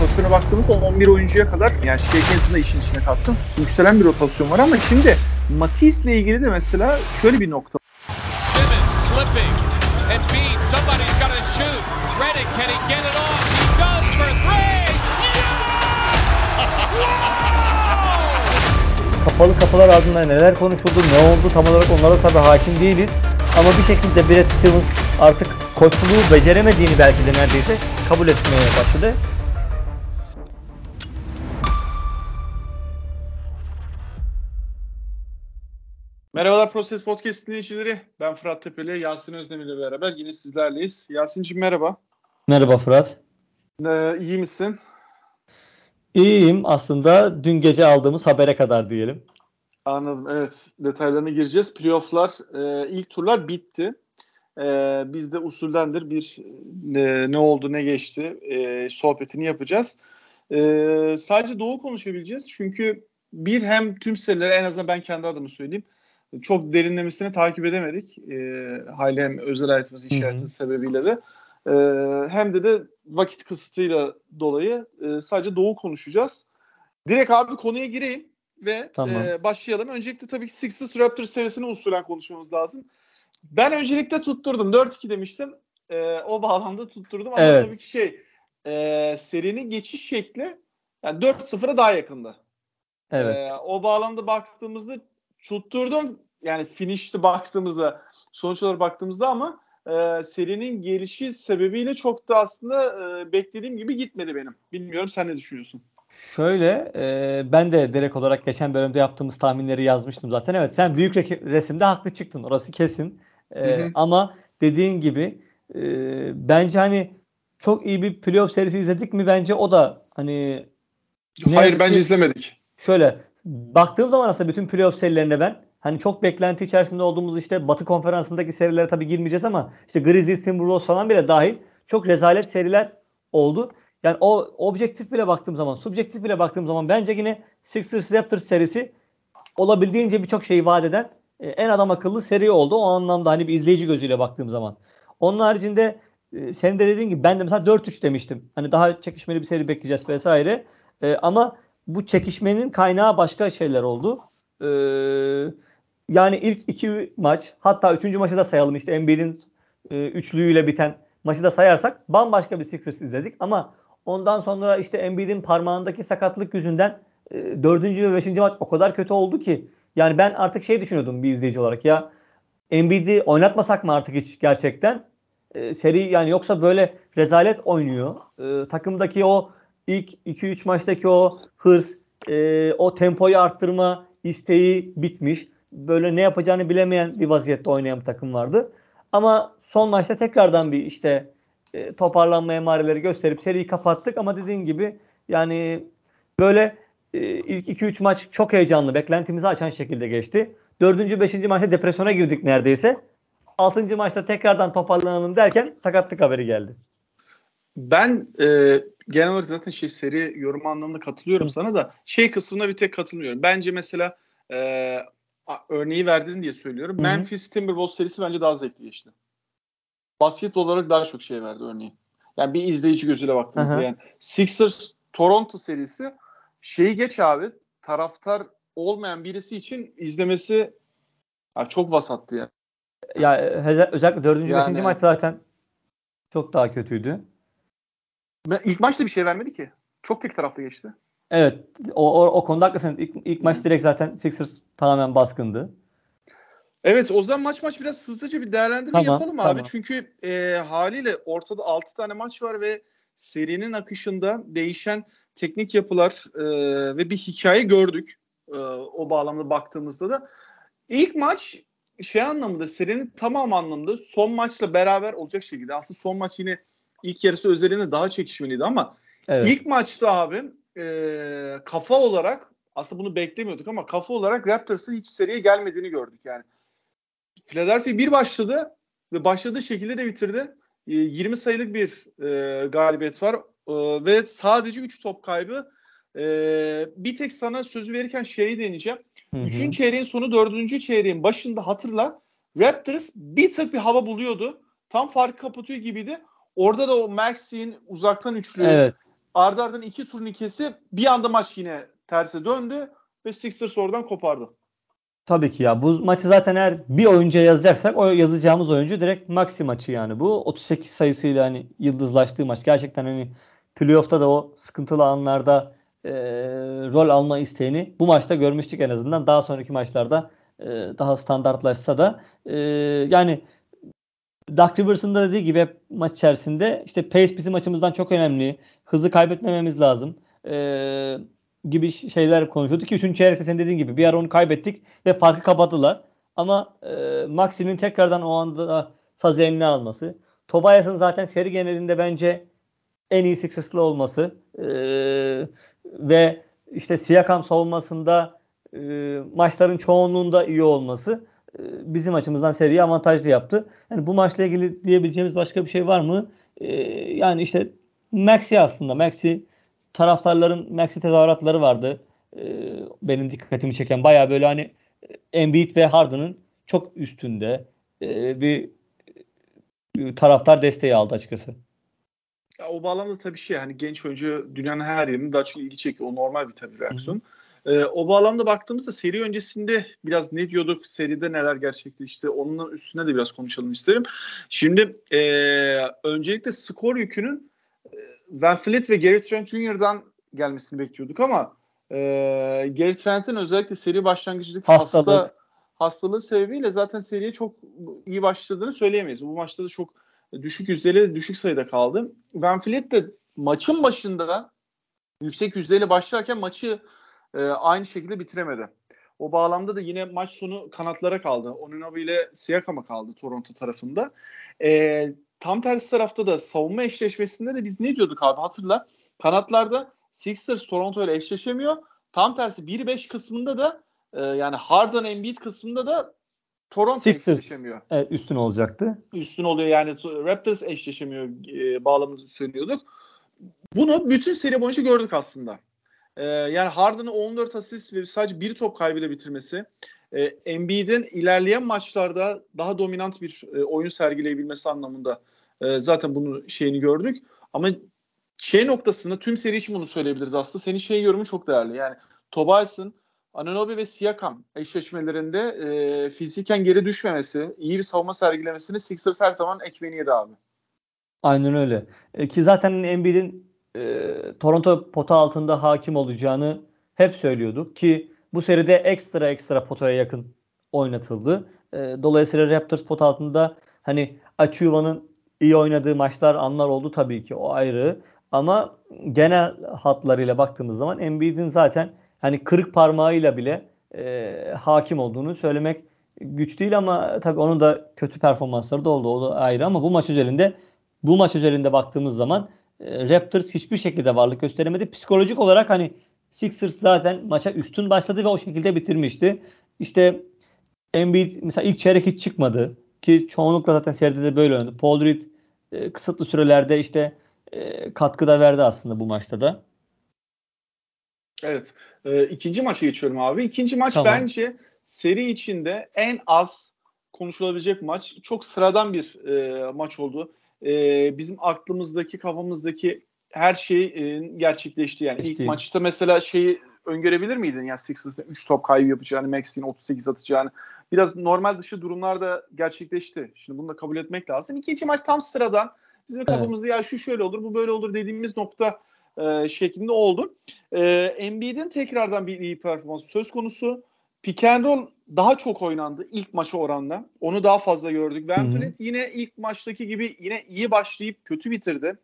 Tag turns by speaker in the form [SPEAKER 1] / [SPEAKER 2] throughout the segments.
[SPEAKER 1] rotasyona baktığımızda 11 oyuncuya kadar yani Gilgeous'u da işin içine kattım. Yükselen bir rotasyon var ama şimdi Matisse ile ilgili de mesela şöyle bir nokta
[SPEAKER 2] Simmons slipping. Embiid, somebody's got to shoot. Redick, can he get it off? He does for three.
[SPEAKER 3] Kapalı kapılar ardında neler konuşuldu, ne oldu tam olarak onlara tabii hakim değiliz. Ama bir şekilde Brad Stevens artık koçluğu beceremediğini belki de neredeyse kabul etmeye başladı.
[SPEAKER 1] Merhabalar Proses Podcast dinleyicileri. Ben Fırat Tepeli, Yasin Özdemir ile beraber yine sizlerleyiz. Yasin'cim merhaba.
[SPEAKER 3] Merhaba Fırat.
[SPEAKER 1] Ee, iyi misin?
[SPEAKER 3] İyiyim aslında dün gece aldığımız habere kadar diyelim.
[SPEAKER 1] Anladım. Evet. Detaylarına gireceğiz. Playoff'lar, e, ilk turlar bitti. E, biz de usuldendir bir e, ne oldu ne geçti e, sohbetini yapacağız. E, sadece Doğu konuşabileceğiz. Çünkü bir hem tüm serileri en azından ben kendi adımı söyleyeyim. Çok derinlemesine takip edemedik. E, hayli hem özel hayatımız iş hayatı sebebiyle de. E, hem de de vakit kısıtıyla dolayı e, sadece Doğu konuşacağız. Direkt abi konuya gireyim ve
[SPEAKER 3] Tamam.
[SPEAKER 1] e, başlayalım. Öncelikle tabii ki Sixers Raptors serisini usulen konuşmamız lazım. Ben öncelikle tutturdum. 4-2 demiştim. E, o bağlamda tutturdum ama
[SPEAKER 3] Evet.
[SPEAKER 1] tabii ki şey e, serinin geçiş şekli yani 4-0'a daha yakındı.
[SPEAKER 3] Evet.
[SPEAKER 1] E, o bağlamda baktığımızda tutturdum. Yani finish'te baktığımızda sonuç olarak baktığımızda ama e, serinin gelişi sebebiyle çok da aslında e, beklediğim gibi gitmedi benim. Bilmiyorum sen ne düşünüyorsun?
[SPEAKER 3] Şöyle e, ben de direkt olarak geçen bölümde yaptığımız tahminleri yazmıştım zaten. Evet sen büyük re- resimde haklı çıktın. Orası kesin. E,
[SPEAKER 1] Hı hı.
[SPEAKER 3] Ama dediğin gibi e, bence hani çok iyi bir playoff serisi izledik mi bence o da hani
[SPEAKER 1] Hayır bence
[SPEAKER 3] ki-
[SPEAKER 1] izlemedik.
[SPEAKER 3] şöyle baktığım zaman aslında bütün playoff serilerine ben hani çok beklenti içerisinde olduğumuz işte Batı konferansındaki serilere tabii girmeyeceğiz ama işte Grizzlies, Timberwolves falan bile dahil çok rezalet seriler oldu. Yani o objektif bile baktığım zaman, subjektif bile baktığım zaman bence yine Sixers Raptors serisi olabildiğince birçok şeyi vaat eden e, en adam akıllı seri oldu. O anlamda hani bir izleyici gözüyle baktığım zaman. Onun haricinde e, senin de dediğin gibi ben de mesela 4-3 demiştim. Hani daha çekişmeli bir seri bekleyeceğiz vesaire. E, ama bu çekişmenin kaynağı başka şeyler oldu. E, yani ilk iki maç hatta üçüncü maçı da sayalım işte Embiid'in e, üçlüğüyle biten maçı da sayarsak bambaşka bir Sixers izledik ama ondan sonra işte Embiid'in parmağındaki sakatlık yüzünden e, dördüncü ve beşinci maç o kadar kötü oldu ki yani ben artık şey düşünüyordum bir izleyici olarak ya Embiid'i oynatmasak mı artık hiç gerçekten E, seri yani yoksa böyle rezalet oynuyor. E, takımdaki o ilk 2-3 maçtaki o hırs, e, o tempoyu arttırma isteği bitmiş. Böyle ne yapacağını bilemeyen bir vaziyette oynayan bir takım vardı. Ama son maçta tekrardan bir işte e, toparlanma emareleri gösterip seriyi kapattık ama dediğin gibi yani böyle e, ilk 2-3 maç çok heyecanlı, beklentimizi açan şekilde geçti. 4. 5. maçta depresyona girdik neredeyse. 6. maçta tekrardan toparlanalım derken sakatlık haberi geldi.
[SPEAKER 1] Ben e, genel olarak zaten şey seri yorum anlamında katılıyorum sana da şey kısmına bir tek katılmıyorum. Bence mesela e, örneği verdin diye söylüyorum.
[SPEAKER 3] Hı hı.
[SPEAKER 1] Memphis Timberwolves serisi bence daha zevkli geçti. Basket olarak daha çok şey verdi örneği. Yani bir izleyici gözüyle baktığımızda
[SPEAKER 3] Hı hı.
[SPEAKER 1] yani Sixers Toronto serisi şeyi geç abi taraftar olmayan birisi için izlemesi ya çok vasattı ya.
[SPEAKER 3] Ya e, özellikle 4.
[SPEAKER 1] Yani-
[SPEAKER 3] 5. maç zaten çok daha kötüydü.
[SPEAKER 1] Ben, ilk maçta bir şey vermedi ki. Çok tek taraflı geçti.
[SPEAKER 3] Evet, o, o, o konuda haklısın. İlk, ilk maç direkt zaten Sixers tamamen baskındı.
[SPEAKER 1] Evet o zaman maç maç biraz hızlıca bir değerlendirme
[SPEAKER 3] Tamam,
[SPEAKER 1] yapalım abi.
[SPEAKER 3] tamam.
[SPEAKER 1] Çünkü e, haliyle ortada 6 tane maç var ve serinin akışında değişen teknik yapılar e, ve bir hikaye gördük. E, o bağlamda baktığımızda da. İlk maç şey anlamında serinin tamam anlamda son maçla beraber olacak şekilde. Aslında son maç yine ilk yarısı özelinde daha çekişmeliydi ama
[SPEAKER 3] Evet.
[SPEAKER 1] İlk maçta abi e, kafa olarak aslında bunu beklemiyorduk ama kafa olarak Raptors'ın hiç seriye gelmediğini gördük yani. Philadelphia bir başladı ve başladığı şekilde de bitirdi. E, 20 sayılık bir e, galibiyet var E, ve sadece 3 top kaybı. E, bir tek sana sözü verirken şeyi deneyeceğim.
[SPEAKER 3] Hı hı.
[SPEAKER 1] Üçüncü çeyreğin sonu dördüncü çeyreğin başında hatırla Raptors bir tık bir hava buluyordu. Tam farkı kapatıyor gibiydi. Orada da o Maxi'nin uzaktan üçlü
[SPEAKER 3] Evet.
[SPEAKER 1] ardı ardına iki turnikesi bir anda maç yine terse döndü ve Sixers oradan kopardı.
[SPEAKER 3] Tabii ki ya. Bu maçı zaten eğer bir oyuncuya yazacaksak o yazacağımız oyuncu direkt Maxi maçı yani bu. 38 sayısıyla hani yıldızlaştığı maç. Gerçekten hani playoff'ta da o sıkıntılı anlarda e, rol alma isteğini bu maçta görmüştük en azından. Daha sonraki maçlarda e, daha standartlaşsa da e, yani Doug Rivers'ın da dediği gibi maç içerisinde işte pace bizim açımızdan çok önemli. Hızı kaybetmememiz lazım. E, gibi şeyler konuşuyorduk ki 3. çeyrekte senin dediğin gibi bir ara onu kaybettik ve farkı kapattılar. Ama e, Maxi'nin tekrardan o anda sazı eline alması. Tobias'ın zaten seri genelinde bence en iyi Sixers'lı olması e, ve işte Siakam savunmasında e, maçların çoğunluğunda iyi olması bizim açımızdan seriyi avantajlı yaptı. Yani bu maçla ilgili diyebileceğimiz başka bir şey var mı? E, yani işte Maxi aslında. Maxi taraftarların Maxi tezahüratları vardı. E, benim dikkatimi çeken baya böyle hani Embiid ve Harden'ın çok üstünde e, bir, bir taraftar desteği aldı açıkçası.
[SPEAKER 1] Ya o bağlamda tabii şey hani genç oyuncu dünyanın her yerinde daha çok ilgi çekiyor. O normal bir tabii reaksiyon. Ee, o bağlamda baktığımızda seri öncesinde biraz ne diyorduk, seride neler gerçekleşti, onun üstüne de biraz konuşalım isterim. Şimdi e, öncelikle skor yükünün e, Van Fleet ve Gary Trent Jr.'dan gelmesini bekliyorduk ama e, Gary Trent'in özellikle seri başlangıcındaki Hastalık. hasta hastalığı sebebiyle zaten seriye çok iyi başladığını söyleyemeyiz. Bu maçta da çok düşük yüzdeli, düşük sayıda kaldı. Van Fleet de maçın başında yüksek yüzdeyle başlarken maçı e, aynı şekilde bitiremedi. O bağlamda da yine maç sonu kanatlara kaldı. Onunabi ile Siakam'a kaldı Toronto tarafında. E, tam tersi tarafta da savunma eşleşmesinde de biz ne diyorduk abi hatırla. Kanatlarda Sixers Toronto ile eşleşemiyor. Tam tersi 1-5 kısmında da e, yani Harden Embiid kısmında da Toronto Sixers, eşleşemiyor.
[SPEAKER 3] Evet, üstün olacaktı.
[SPEAKER 1] Üstün oluyor yani Raptors eşleşemiyor e, bağlamını söylüyorduk. Bunu bütün seri boyunca gördük aslında. E, yani Harden'ın 14 asist ve sadece bir top kaybıyla bitirmesi. E, Embiid'in ilerleyen maçlarda daha dominant bir e, oyun sergileyebilmesi anlamında e, zaten bunu şeyini gördük. Ama şey noktasında tüm seri için bunu söyleyebiliriz aslında. Senin şey yorumun çok değerli. Yani Tobias'ın Ananobi ve Siakam eşleşmelerinde e, fiziken geri düşmemesi, iyi bir savunma sergilemesini Sixers her zaman ekmeğini yedi abi.
[SPEAKER 3] Aynen öyle. E, ki zaten Embiid'in e, Toronto pota altında hakim olacağını hep söylüyorduk ki bu seride ekstra ekstra potaya yakın oynatıldı. E, dolayısıyla Raptors pot altında hani Achuva'nın iyi oynadığı maçlar anlar oldu tabii ki o ayrı. Ama genel hatlarıyla baktığımız zaman Embiid'in zaten hani kırık parmağıyla bile e, hakim olduğunu söylemek güç değil ama tabii onun da kötü performansları da oldu. O da ayrı ama bu maç üzerinde bu maç üzerinde baktığımız zaman e, Raptors hiçbir şekilde varlık gösteremedi. Psikolojik olarak hani Sixers zaten maça üstün başladı ve o şekilde bitirmişti. İşte Embiid mesela ilk çeyrek hiç çıkmadı ki çoğunlukla zaten seride de böyle oynadı. Paul Reed e, kısıtlı sürelerde işte e, katkı da verdi aslında bu maçta da.
[SPEAKER 1] Evet. E, ikinci maça geçiyorum abi. İkinci maç tamam. bence seri içinde en az konuşulabilecek maç. Çok sıradan bir e, maç oldu. E, bizim aklımızdaki, kafamızdaki her şey e, gerçekleşti. Yani işte. ilk maçta mesela şeyi öngörebilir miydin? Yani Sixers'ın 3 top kaybı yapacağını, Max'in 38 atacağını. Biraz normal dışı durumlarda gerçekleşti. Şimdi bunu da kabul etmek lazım. İkinci maç tam sıradan. Bizim evet. kafamızda ya şu şöyle olur, bu böyle olur dediğimiz nokta e, şeklinde oldu. E, Embiid'in tekrardan bir iyi performans söz konusu. Pick and roll daha çok oynandı ilk maça oranla. Onu daha fazla gördük. Fleet yine ilk maçtaki gibi yine iyi başlayıp kötü bitirdi.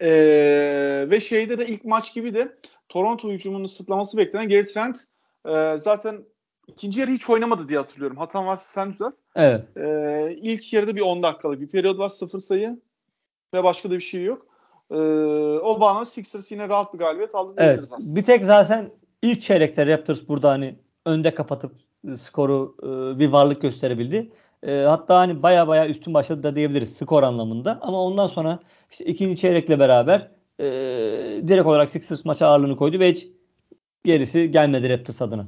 [SPEAKER 1] Ee, ve şeyde de ilk maç gibi de Toronto hücumunun sıtlaması beklenen Gary Trent e, zaten ikinci yarı hiç oynamadı diye hatırlıyorum. Hatam varsa sen düzelt.
[SPEAKER 3] Evet.
[SPEAKER 1] Ee, ilk yarıda bir 10 dakikalık bir periyod var. Sıfır sayı ve başka da bir şey yok. Ee, o bana Sixers yine rahat bir galibiyet aldı
[SPEAKER 3] evet. aslında. Bir tek zaten ilk çeyrekte Raptors burada hani önde kapatıp e, skoru e, bir varlık gösterebildi. E, hatta hani baya baya üstün başladı da diyebiliriz skor anlamında. Ama ondan sonra işte ikinci çeyrekle beraber e, direkt olarak Sixers maça ağırlığını koydu ve hiç gerisi gelmedi Raptors adına.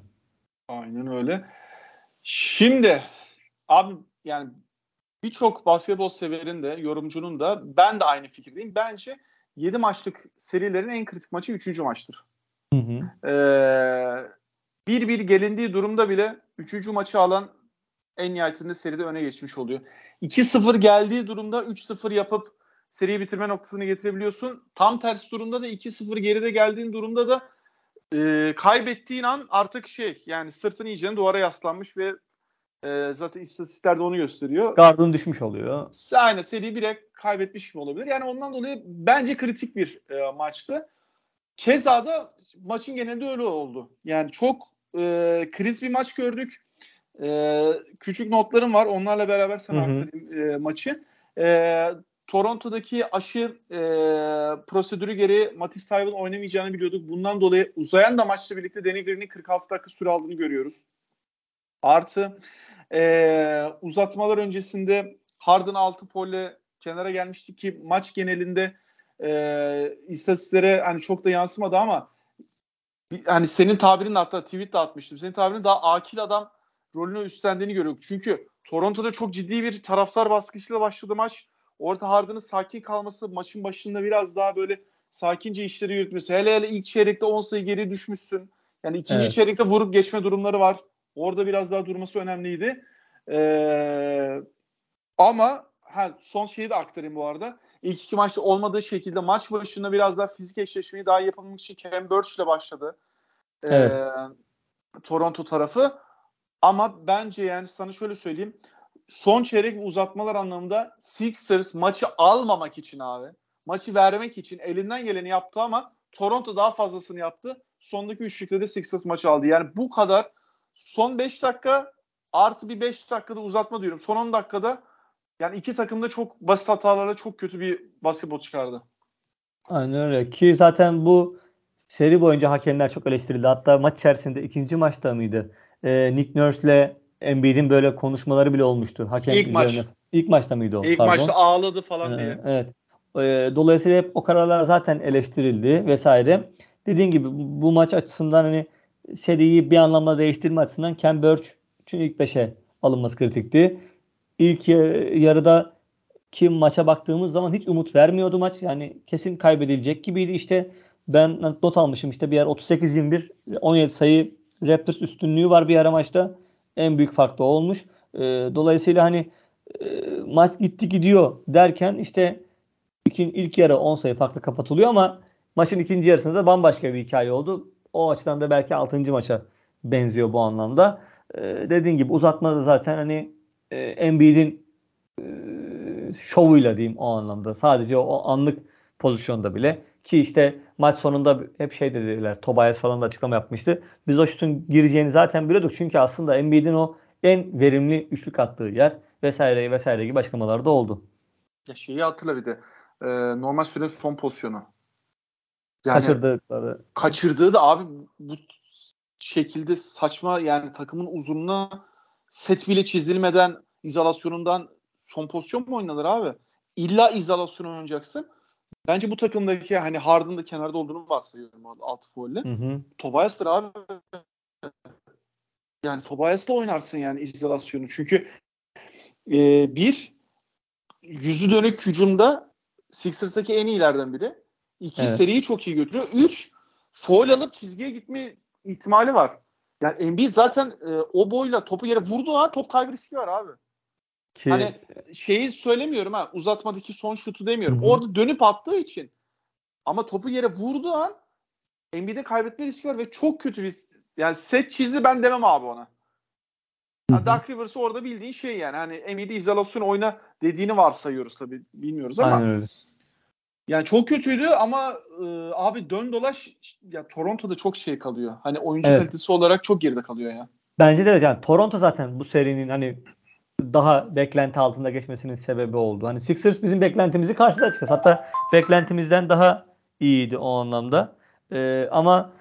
[SPEAKER 1] Aynen öyle. Şimdi abi yani birçok basketbol severin de yorumcunun da ben de aynı fikirdeyim. Bence 7 maçlık serilerin en kritik maçı 3. maçtır.
[SPEAKER 3] Hı hı.
[SPEAKER 1] Ee, 1-1 gelindiği durumda bile 3. maçı alan en nihayetinde seride öne geçmiş oluyor. 2-0 geldiği durumda 3-0 yapıp seriyi bitirme noktasını getirebiliyorsun. Tam ters durumda da 2-0 geride geldiğin durumda da e, kaybettiğin an artık şey yani sırtın iyice duvara yaslanmış ve e, zaten istatistikler de onu gösteriyor.
[SPEAKER 3] Gardın düşmüş oluyor.
[SPEAKER 1] Aynı seriyi bile kaybetmiş gibi olabilir. Yani ondan dolayı bence kritik bir e, maçtı. Keza da maçın genelinde öyle oldu. Yani çok e, kriz bir maç gördük. E, küçük notlarım var. Onlarla beraber sana aktarayım e, maçı. E, Toronto'daki aşı e, prosedürü gereği Matisse Thybulle oynamayacağını biliyorduk. Bundan dolayı uzayan da maçla birlikte Danny Green'in 46 dakika süre aldığını görüyoruz. Artı e, uzatmalar öncesinde Harden 6 folle kenara gelmişti ki maç genelinde e, istatistiklere hani çok da yansımadı ama hani senin tabirinle hatta tweet de atmıştım. Senin tabirin daha akil adam rolünü üstlendiğini görüyoruz. Çünkü Toronto'da çok ciddi bir taraftar baskısıyla başladı maç. Orta Harden'ın sakin kalması maçın başında biraz daha böyle sakince işleri yürütmesi. Hele hele ilk çeyrekte 10 sayı geri düşmüşsün. Yani ikinci evet. çeyrekte vurup geçme durumları var. Orada biraz daha durması önemliydi. Ee, ama ha, son şeyi de aktarayım bu arada. İlk iki maçta olmadığı şekilde maç başında biraz daha fizik eşleşmeyi daha yapabilmek için Cam Birch ile başladı. Ee, evet. Toronto tarafı. Ama bence yani sana şöyle söyleyeyim. Son çeyrek uzatmalar anlamında Sixers maçı almamak için abi. Maçı vermek için elinden geleni yaptı ama Toronto daha fazlasını yaptı. Sondaki üçlükte de Sixers maçı aldı. Yani bu kadar son 5 dakika artı bir 5 dakikada uzatma diyorum. Son 10 dakikada yani iki takım da çok basit hatalarla çok kötü bir basketbol çıkardı.
[SPEAKER 3] Aynen öyle. Ki zaten bu seri boyunca hakemler çok eleştirildi. Hatta maç içerisinde ikinci maçta mıydı? Ee, Nick Nurse'le Embiid'in böyle konuşmaları bile olmuştu. Hakem
[SPEAKER 1] İlk maç.
[SPEAKER 3] İlk maçta mıydı o?
[SPEAKER 1] İlk Pardon. maçta ağladı falan
[SPEAKER 3] ee,
[SPEAKER 1] diye.
[SPEAKER 3] Evet. Ee, dolayısıyla hep o kararlar zaten eleştirildi vesaire. Dediğin gibi bu, bu maç açısından hani seriyi bir anlamda değiştirme açısından Ken Burch'ün ilk beşe alınması kritikti. İlk yarıda kim maça baktığımız zaman hiç umut vermiyordu maç. Yani kesin kaybedilecek gibiydi. İşte ben not almışım işte bir yer 38-21 17 sayı Raptors üstünlüğü var bir ara maçta. En büyük fark da olmuş. E, dolayısıyla hani e, maç gitti gidiyor derken işte ilk, ilk yarı 10 sayı farklı kapatılıyor ama maçın ikinci yarısında da bambaşka bir hikaye oldu. O açıdan da belki 6. maça benziyor bu anlamda. E, dediğin gibi uzatmada zaten hani e, Embiid'in e, şovuyla diyeyim o anlamda. Sadece o anlık pozisyonda bile ki işte maç sonunda hep şey dediler. Tobias falan da açıklama yapmıştı. Biz o şutun gireceğini zaten biliyorduk. Çünkü aslında Embiid'in o en verimli üçlük attığı yer vesaire vesaire gibi açıklamalar da oldu.
[SPEAKER 1] Ya şeyi hatırla bir de. E, normal süre son pozisyonu.
[SPEAKER 3] Yani, kaçırdıkları.
[SPEAKER 1] Kaçırdığı da abi bu şekilde saçma yani takımın uzunluğuna set bile çizilmeden izolasyonundan son pozisyon mu oynanır abi? İlla izolasyon oynayacaksın. Bence bu takımdaki hani Harden'ın da kenarda olduğunu varsayıyorum altı folle. Tobias'tır abi. Yani Tobias'la oynarsın yani izolasyonu. Çünkü e, bir yüzü dönük hücumda Sixers'taki en iyilerden biri. İki evet. seriyi çok iyi götürüyor. Üç foul alıp çizgiye gitme ihtimali var. Yani Embiid zaten e, o boyla topu yere vurduğu an top kaybı riski var abi. Ki... Hani şeyi söylemiyorum ha uzatmadaki son şutu demiyorum. Hı-hı. Orada dönüp attığı için ama topu yere vurduğu an Embiid'e kaybetme riski var ve çok kötü bir yani set çizdi ben demem abi ona. Yani Dark Rivers'ı orada bildiğin şey yani. Hani Embiid'i izolasyon oyna dediğini varsayıyoruz tabii. Bilmiyoruz ama. Aynen öyle. Yani çok kötüydü ama e, abi dön dolaş ya Toronto'da çok şey kalıyor. Hani oyuncu evet. kalitesi olarak çok geride kalıyor ya.
[SPEAKER 3] Bence de evet yani Toronto zaten bu serinin hani daha beklenti altında geçmesinin sebebi oldu. Hani Sixers bizim beklentimizi karşıladı açıkçası. Hatta beklentimizden daha iyiydi o anlamda. Ee, ama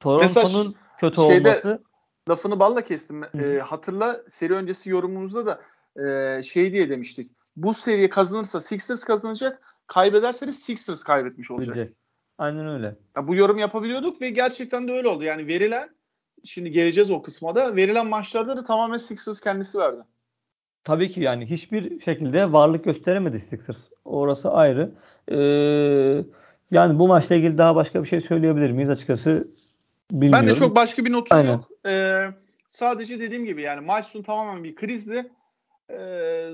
[SPEAKER 3] Toronto'nun kötü şeyde, olması
[SPEAKER 1] lafını balla kestim. E, hatırla seri öncesi yorumumuzda da e, şey diye demiştik. Bu seriye kazanırsa Sixers kazanacak. Kaybederse de Sixers kaybetmiş olacak. Bilecek.
[SPEAKER 3] Aynen öyle.
[SPEAKER 1] Ya bu yorum yapabiliyorduk ve gerçekten de öyle oldu. Yani verilen şimdi geleceğiz o kısma da verilen maçlarda da tamamen Sixers kendisi verdi.
[SPEAKER 3] Tabii ki yani hiçbir şekilde varlık gösteremedi Sixers. Orası ayrı. Ee, yani bu maçla ilgili daha başka bir şey söyleyebilir miyiz açıkçası bilmiyorum.
[SPEAKER 1] Ben de çok başka bir notum
[SPEAKER 3] Aynen.
[SPEAKER 1] yok. Ee, sadece dediğim gibi yani maç sonu tamamen bir krizdi. Ee,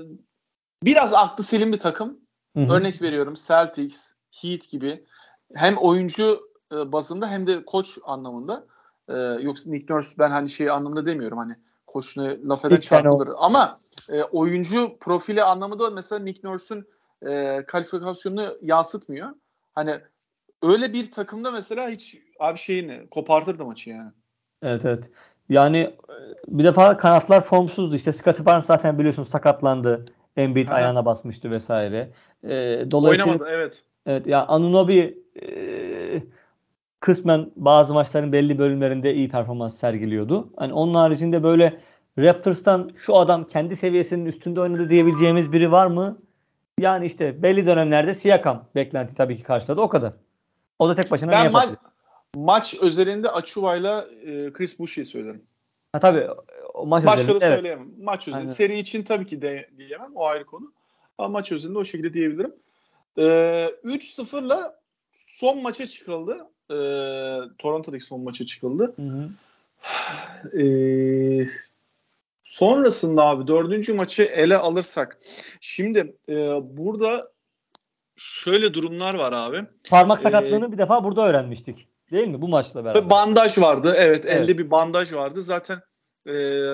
[SPEAKER 1] biraz aklı selim bir takım.
[SPEAKER 3] Hı hı.
[SPEAKER 1] Örnek veriyorum Celtics, Heat gibi hem oyuncu e, bazında hem de koç anlamında. Ee, yoksa Nick Nurse ben hani şey anlamında demiyorum hani koçuna laf eden çarpılır. Ama e, oyuncu profili anlamında mesela Nick Nurse'un e, kalifikasyonunu yansıtmıyor. Hani öyle bir takımda mesela hiç abi şeyini kopartırdı maçı yani.
[SPEAKER 3] Evet evet. Yani e, bir defa kanatlar formsuzdu. İşte Scottie Barnes zaten biliyorsunuz sakatlandı. Embiid
[SPEAKER 1] Aha.
[SPEAKER 3] ayağına basmıştı vesaire. Ee, dolayısıyla
[SPEAKER 1] Oynamadı evet.
[SPEAKER 3] evet ya Anunoby e, kısmen bazı maçların belli bölümlerinde iyi performans sergiliyordu. Hani onun haricinde böyle Raptors'tan şu adam kendi seviyesinin üstünde oynadı diyebileceğimiz biri var mı? Yani işte belli dönemlerde Siakam beklenti tabii ki karşıladı o kadar. O da tek başına ne
[SPEAKER 1] Ben ma-
[SPEAKER 3] yapabilir?
[SPEAKER 1] maç özelinde Achuva'yla e, Chris Boucher'i söylerim.
[SPEAKER 3] Ha, tabii maç
[SPEAKER 1] Başka da
[SPEAKER 3] özelinde, evet.
[SPEAKER 1] söyleyemem. Maç özelinde.
[SPEAKER 3] Aynen.
[SPEAKER 1] Seri için tabii ki de diyemem. O ayrı konu. Ama maç özelinde o şekilde diyebilirim. Ee, 3-0'la son maça çıkıldı. Ee, Toronto'daki son maça çıkıldı.
[SPEAKER 3] Hı hı.
[SPEAKER 1] Ee, sonrasında abi dördüncü maçı ele alırsak. Şimdi e, burada şöyle durumlar var abi.
[SPEAKER 3] Parmak
[SPEAKER 1] Ee,
[SPEAKER 3] sakatlığını bir defa burada öğrenmiştik. Değil mi? Bu maçla beraber.
[SPEAKER 1] Bandaj vardı. Evet,
[SPEAKER 3] Evet.
[SPEAKER 1] elde bir bandaj vardı. Zaten e,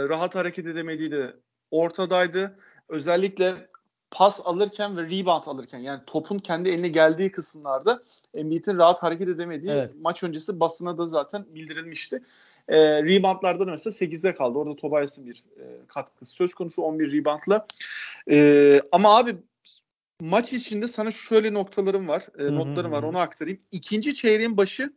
[SPEAKER 1] rahat hareket edemediği de ortadaydı. Özellikle pas alırken ve rebound alırken yani topun kendi eline geldiği kısımlarda Embiid'in rahat hareket edemediği
[SPEAKER 3] Evet.
[SPEAKER 1] maç öncesi basına da zaten bildirilmişti. E, reboundlarda da mesela 8'de kaldı. Orada Tobias'ın bir e, katkısı söz konusu 11 reboundla. E, ama abi maç içinde sana şöyle noktalarım var. e, notlarım var onu aktarayım. İkinci çeyreğin başı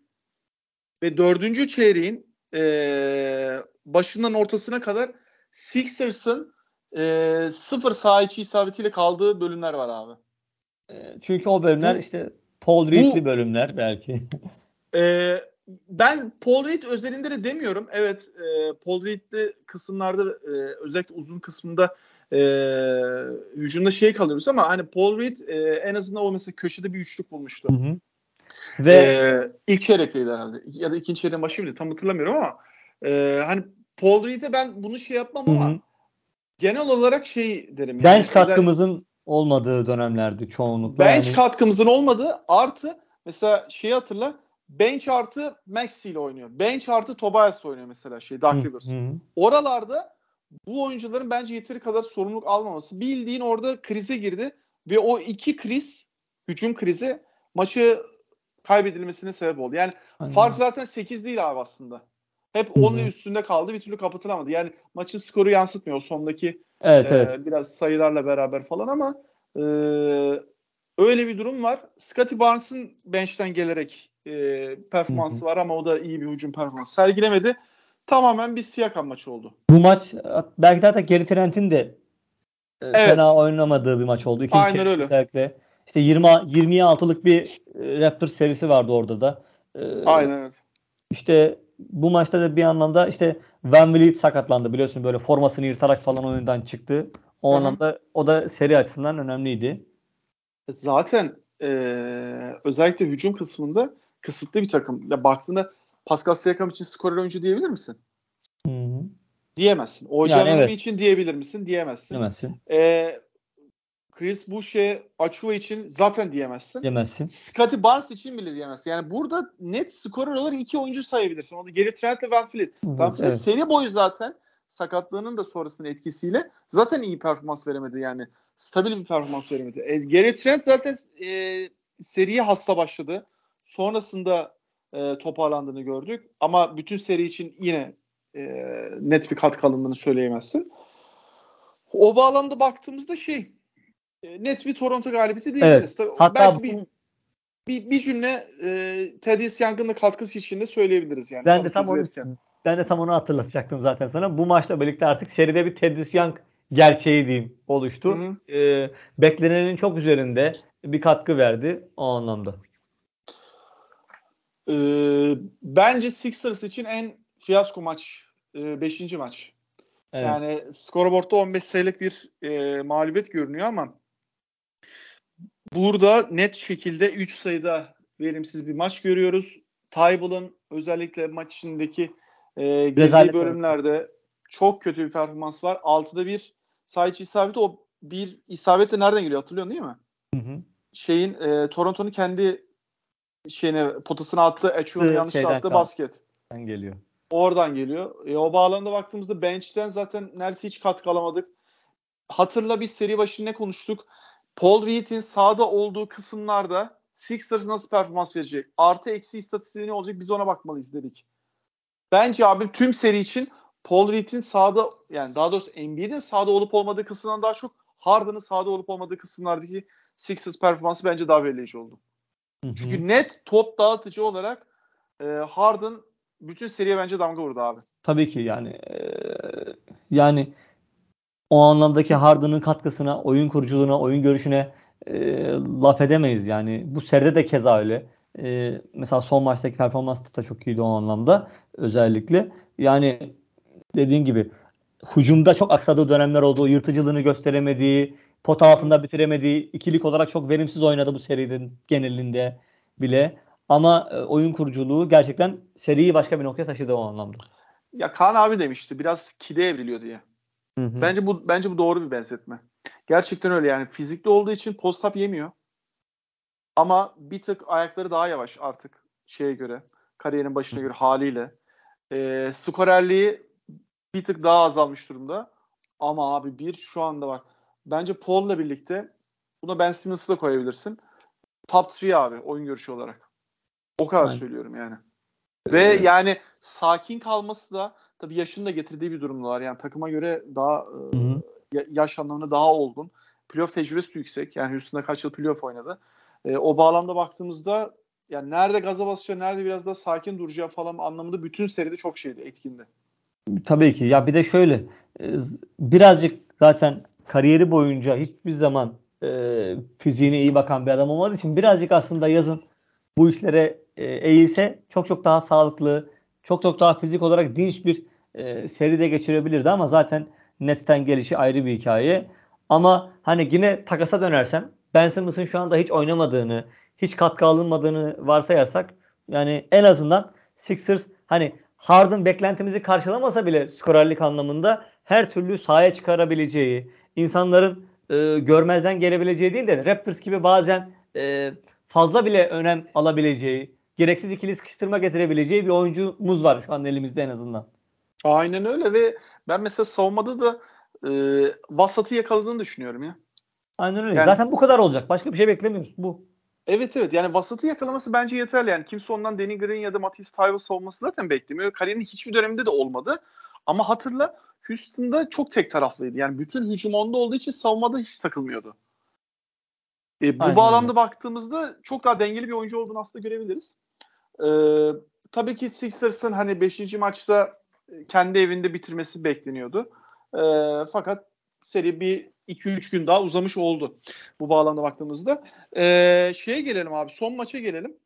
[SPEAKER 1] ve dördüncü çeyreğin e, başından ortasına kadar Sixers'ın e, sıfır saha içi isabetiyle kaldığı bölümler var abi.
[SPEAKER 3] Ee, Çünkü o bölümler
[SPEAKER 1] Bu-
[SPEAKER 3] işte Paul Reed'li bölümler belki.
[SPEAKER 1] E, ben Paul Reed özelinde de demiyorum. Evet e, Paul Reed'li kısımlarda e, özellikle uzun kısmında e, hücumda şey kalıyoruz ama hani Paul Reed e, en azından o mesela köşede bir üçlük bulmuştu.
[SPEAKER 3] Hı hı. Ve
[SPEAKER 1] Ee, ilk çeyrekteydi herhalde. Ya da ikinci çeyreğin başı mıydı? Tam hatırlamıyorum ama e, hani Paul Reed'e ben bunu şey yapmam ama
[SPEAKER 3] hı.
[SPEAKER 1] genel olarak şey derim.
[SPEAKER 3] bench
[SPEAKER 1] özel-
[SPEAKER 3] katkımızın olmadığı dönemlerdi çoğunlukla.
[SPEAKER 1] bench
[SPEAKER 3] Yani-
[SPEAKER 1] katkımızın olmadığı artı mesela şeyi hatırla bench artı Maxi ile oynuyor. Bench artı Tobias oynuyor mesela şey
[SPEAKER 3] Hı
[SPEAKER 1] Rivers. Oralarda bu oyuncuların bence yeteri kadar sorumluluk almaması. Bildiğin orada krize girdi ve o iki kriz, hücum krizi maçı kaybedilmesine sebep oldu. Yani
[SPEAKER 3] Aynen.
[SPEAKER 1] fark zaten 8 değil abi aslında. Hep. 10'un üstünde kaldı. Bir türlü kapatılamadı. Yani maçın skoru yansıtmıyor. Sondaki
[SPEAKER 3] Evet
[SPEAKER 1] e,
[SPEAKER 3] evet.
[SPEAKER 1] biraz sayılarla beraber falan ama e, öyle bir durum var. Scottie Barnes'ın bench'ten gelerek e, performansı var ama o da iyi bir hücum performansı sergilemedi. Tamamen bir Siakam maçı oldu.
[SPEAKER 3] Bu maç belki de hatta Gary Trent'in de e,
[SPEAKER 1] Evet.
[SPEAKER 3] fena oynamadığı bir maç oldu. İkinci
[SPEAKER 1] Aynen öyle.
[SPEAKER 3] Özellikle işte 20 20'ye 6'lık bir e, Raptors serisi vardı orada da. E,
[SPEAKER 1] Aynen evet.
[SPEAKER 3] İşte bu maçta da bir anlamda işte Van Vliet sakatlandı biliyorsun böyle formasını yırtarak falan oyundan çıktı. O
[SPEAKER 1] Hı hı.
[SPEAKER 3] anlamda o da seri açısından önemliydi.
[SPEAKER 1] Zaten e, özellikle hücum kısmında kısıtlı bir takım. Ya baktığında Pascal Siakam için skorer oyuncu diyebilir misin?
[SPEAKER 3] Hı hı.
[SPEAKER 1] Diyemezsin. OG
[SPEAKER 3] Yani evet.
[SPEAKER 1] için diyebilir misin? Diyemezsin.
[SPEAKER 3] Demezsin.
[SPEAKER 1] Ee, Chris Boucher, Achua için zaten diyemezsin.
[SPEAKER 3] Demezsin.
[SPEAKER 1] Scottie Barnes için bile diyemezsin. Yani burada net skorer olarak iki oyuncu sayabilirsin. O da Gary Trent ile Van Fleet. Van Fleet
[SPEAKER 3] evet.
[SPEAKER 1] seri boyu zaten sakatlığının da sonrasının etkisiyle zaten iyi performans veremedi yani. Stabil bir performans veremedi. E, Gary Trent zaten e, seriye hasta başladı. Sonrasında e, toparlandığını gördük. Ama bütün seri için yine e, net bir katkı alındığını söyleyemezsin. O bağlamda baktığımızda şey net bir Toronto galibiyeti diyebiliriz. Tabii
[SPEAKER 3] Hatta
[SPEAKER 1] belki bir, bir, bir cümle e, Thaddeus Young'ın da katkısı için de söyleyebiliriz yani.
[SPEAKER 3] ben de tam onu ben de tam onu hatırlatacaktım zaten sana. Bu maçla birlikte artık seride bir Thaddeus Young gerçeği diyeyim oluştu.
[SPEAKER 1] Hı hı.
[SPEAKER 3] Ee, beklenenin çok üzerinde bir katkı verdi o anlamda.
[SPEAKER 1] E, bence Sixers için en fiyasko maç 5. maç. Evet. Yani skorboardta 15 sayılık bir e, mağlubiyet görünüyor ama burada net şekilde 3 sayıda verimsiz bir maç görüyoruz. Tybal'ın özellikle maç içindeki e, girdiği bölümlerde var. çok kötü bir performans var. 6'da bir sayı isabeti o bir isabet de nereden geliyor hatırlıyorsun değil mi? Hı hı. Şeyin e, Toronto'nun kendi şeyine potasına attı, Echu'nun yanlışlıkla attığı basket.
[SPEAKER 3] geliyor.
[SPEAKER 1] Oradan geliyor. E, o bağlamda baktığımızda bench'ten zaten neredeyse hiç katkı alamadık. Hatırla biz seri başında ne konuştuk? Paul Reed'in sahada olduğu kısımlarda Sixers nasıl performans verecek? Artı eksi istatistiği ne olacak? Biz ona bakmalıyız dedik. Bence abi tüm seri için Paul Reed'in sahada yani daha doğrusu NBA'de sahada olup olmadığı kısımdan daha çok Harden'ın sahada olup olmadığı kısımlardaki Sixers performansı bence daha belirleyici oldu. Hı hı. Çünkü net top dağıtıcı olarak e, Harden bütün seriye bence damga vurdu abi.
[SPEAKER 3] Tabii ki yani e, yani o anlamdaki Harden'ın katkısına, oyun kuruculuğuna, oyun görüşüne e, laf edemeyiz yani. Bu seride de keza öyle. E, mesela son maçtaki performans da çok iyiydi o anlamda özellikle. Yani dediğin gibi hücumda çok aksadığı dönemler oldu. Yırtıcılığını gösteremediği, pot altında bitiremediği, ikilik olarak çok verimsiz oynadı bu serinin genelinde bile. Ama e, oyun kuruculuğu gerçekten seriyi başka bir noktaya taşıdı o anlamda.
[SPEAKER 1] Ya Kaan abi demişti biraz kide evriliyor diye. Hı hı. Bence bu bence bu doğru bir benzetme. Gerçekten öyle yani fizikli olduğu için post up yemiyor. Ama bir tık ayakları daha yavaş artık şeye göre. Kariyerin başına göre haliyle. E, skorerliği bir tık daha azalmış durumda. Ama abi bir şu anda bak. Bence Paul'la birlikte buna Ben Simmons'ı da koyabilirsin. Top 3 abi oyun görüşü olarak. O kadar Aynen. söylüyorum yani. Ve yani sakin kalması da tabii yaşın da getirdiği bir durum var. Yani takıma göre daha e, yaş anlamında daha olgun. Playoff tecrübesi yüksek. Yani Houston'da kaç yıl playoff oynadı. E, o bağlamda baktığımızda yani nerede gaza basıyor, nerede biraz daha sakin duracağı falan anlamında bütün seride çok şeydi, etkindi.
[SPEAKER 3] Tabii ki. Ya bir de şöyle e, birazcık zaten kariyeri boyunca hiçbir zaman e, fiziğine iyi bakan bir adam olmadığı için birazcık aslında yazın bu işlere e, eğilse çok çok daha sağlıklı, çok çok daha fizik olarak dinç bir e, seride geçirebilirdi ama zaten Nets'ten gelişi ayrı bir hikaye. Ama hani yine takasa dönersem Ben Simmons'ın şu anda hiç oynamadığını, hiç katkı alınmadığını varsayarsak yani en azından Sixers hani Harden beklentimizi karşılamasa bile skorerlik anlamında her türlü sahaya çıkarabileceği, insanların e, görmezden gelebileceği değil de Raptors gibi bazen e, fazla bile önem alabileceği, gereksiz ikili sıkıştırma getirebileceği bir oyuncumuz var şu an elimizde en azından.
[SPEAKER 1] Aynen öyle ve ben mesela savunmada da e, vasatı yakaladığını düşünüyorum ya.
[SPEAKER 3] Aynen öyle. Yani, Zaten bu kadar olacak. Başka bir şey beklemiyoruz. Bu.
[SPEAKER 1] Evet evet yani vasatı yakalaması bence yeterli. Yani kimse ondan Danny Green ya da Matisse Thybulle savunması zaten beklemiyor. Kariyerinin hiçbir döneminde de olmadı. Ama hatırla Houston'da çok tek taraflıydı. Yani bütün hücum onda olduğu için savunmada hiç takılmıyordu. E, bu Aynen bağlamda öyle. baktığımızda çok daha dengeli bir oyuncu olduğunu aslında görebiliriz. E, tabii ki Sixers'ın hani 5. maçta kendi evinde bitirmesi bekleniyordu. E, fakat seri bir 2-3 gün daha uzamış oldu bu bağlamda baktığımızda. E, şeye gelelim abi son maça gelelim.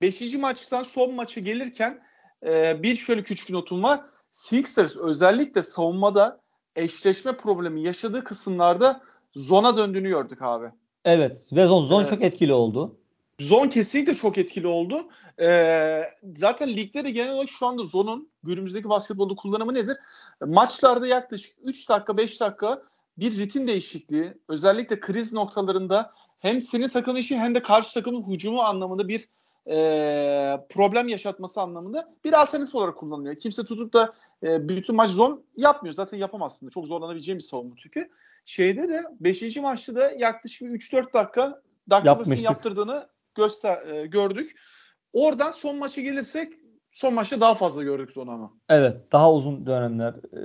[SPEAKER 1] 5. maçtan son maça gelirken e, bir şöyle küçük notum var. Sixers özellikle savunmada eşleşme problemi yaşadığı kısımlarda zona döndüğünü gördük abi.
[SPEAKER 3] Evet ve zon, zon evet. çok etkili oldu.
[SPEAKER 1] Zon kesinlikle çok etkili oldu. Ee, zaten ligde de genel olarak şu anda zonun günümüzdeki basketbolda kullanımı nedir? Maçlarda yaklaşık 3 dakika 5 dakika bir ritim değişikliği özellikle kriz noktalarında hem senin takımın işi hem de karşı takımın hücumu anlamında bir e, problem yaşatması anlamında bir alternatif olarak kullanılıyor. Kimse tutup da e, bütün maç zon yapmıyor. Zaten yapamazsın. Çok zorlanabileceğim bir savunma tipi. Şeyde de 5. maçta da yaklaşık 3-4 dakika Douglas'ın yaptırdığını göster e, gördük. Oradan son maça gelirsek son maçta daha fazla gördük zonu ama.
[SPEAKER 3] Evet daha uzun dönemler e,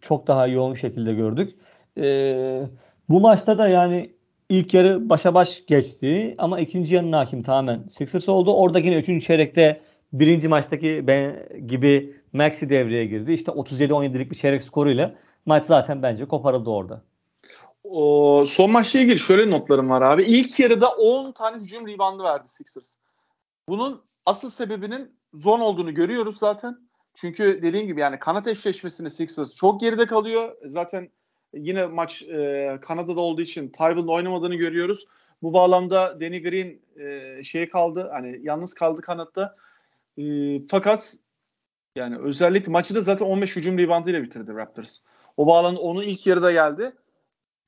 [SPEAKER 3] çok daha yoğun şekilde gördük. E, bu maçta da yani ilk yarı başa baş geçti ama ikinci yarının hakim tamamen Sixers oldu. Orada yine üçüncü çeyrekte birinci maçtaki ben gibi Maxi devreye girdi. İşte 37-17'lik bir çeyrek skoruyla maç zaten bence koparıldı orada.
[SPEAKER 1] O, son maçla ilgili şöyle notlarım var abi. İlk yarıda 10 tane hücum reboundu verdi Sixers. Bunun asıl sebebinin zon olduğunu görüyoruz zaten. Çünkü dediğim gibi yani kanat eşleşmesinde Sixers çok geride kalıyor. Zaten yine maç e, Kanada'da olduğu için Tyball'ın oynamadığını görüyoruz. Bu bağlamda Danny Green e, şeye kaldı. Hani yalnız kaldı kanatta. E, fakat yani özellikle maçı da zaten 15 hücum reboundıyla bitirdi Raptors. O bağlamda onu ilk yarıda geldi.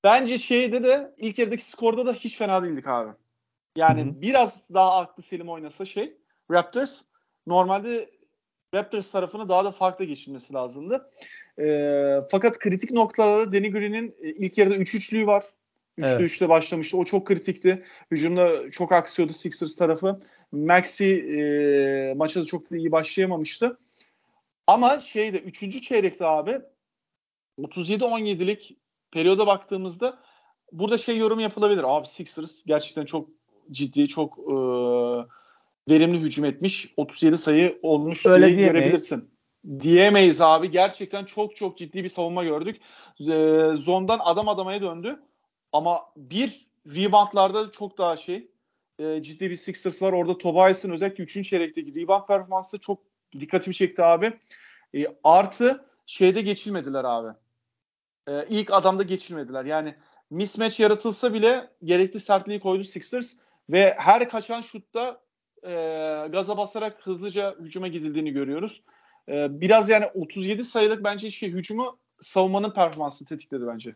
[SPEAKER 1] Bence şeyde de ilk yarıdaki skorda da hiç fena değildik abi. Yani hı hı. biraz daha aklı selim oynasa şey Raptors normalde Raptors tarafını daha da farklı geçirmesi lazımdı. E, fakat kritik noktalarda Danny Green'in e, ilk yarıda 3-3'lüğü var. 3'te evet. 3'te başlamıştı. O çok kritikti. Hücumda çok aksıyordu Sixers tarafı. Maxi e, maça da çok da iyi başlayamamıştı. Ama şeyde 3. çeyrekte abi 37-17'lik periyoda baktığımızda burada şey yorum yapılabilir. Abi Sixers gerçekten çok ciddi, çok e, verimli hücum etmiş. 37 sayı olmuş Öyle diye diyemeyiz. görebilirsin. Diyemeyiz abi. Gerçekten çok çok ciddi bir savunma gördük. E, zondan adam adamaya döndü. Ama bir reboundlarda çok daha şey e, ciddi bir Sixers var. Orada Tobias'ın özellikle 3. çeyrekteki rebound performansı çok dikkatimi çekti abi. E, artı şeyde geçilmediler abi. E, ilk adamda geçilmediler. Yani mismatch yaratılsa bile gerekli sertliği koydu Sixers ve her kaçan şutta e, gaza basarak hızlıca hücuma gidildiğini görüyoruz. E, biraz yani 37 sayılık bence şey hücumu savunmanın performansını tetikledi bence.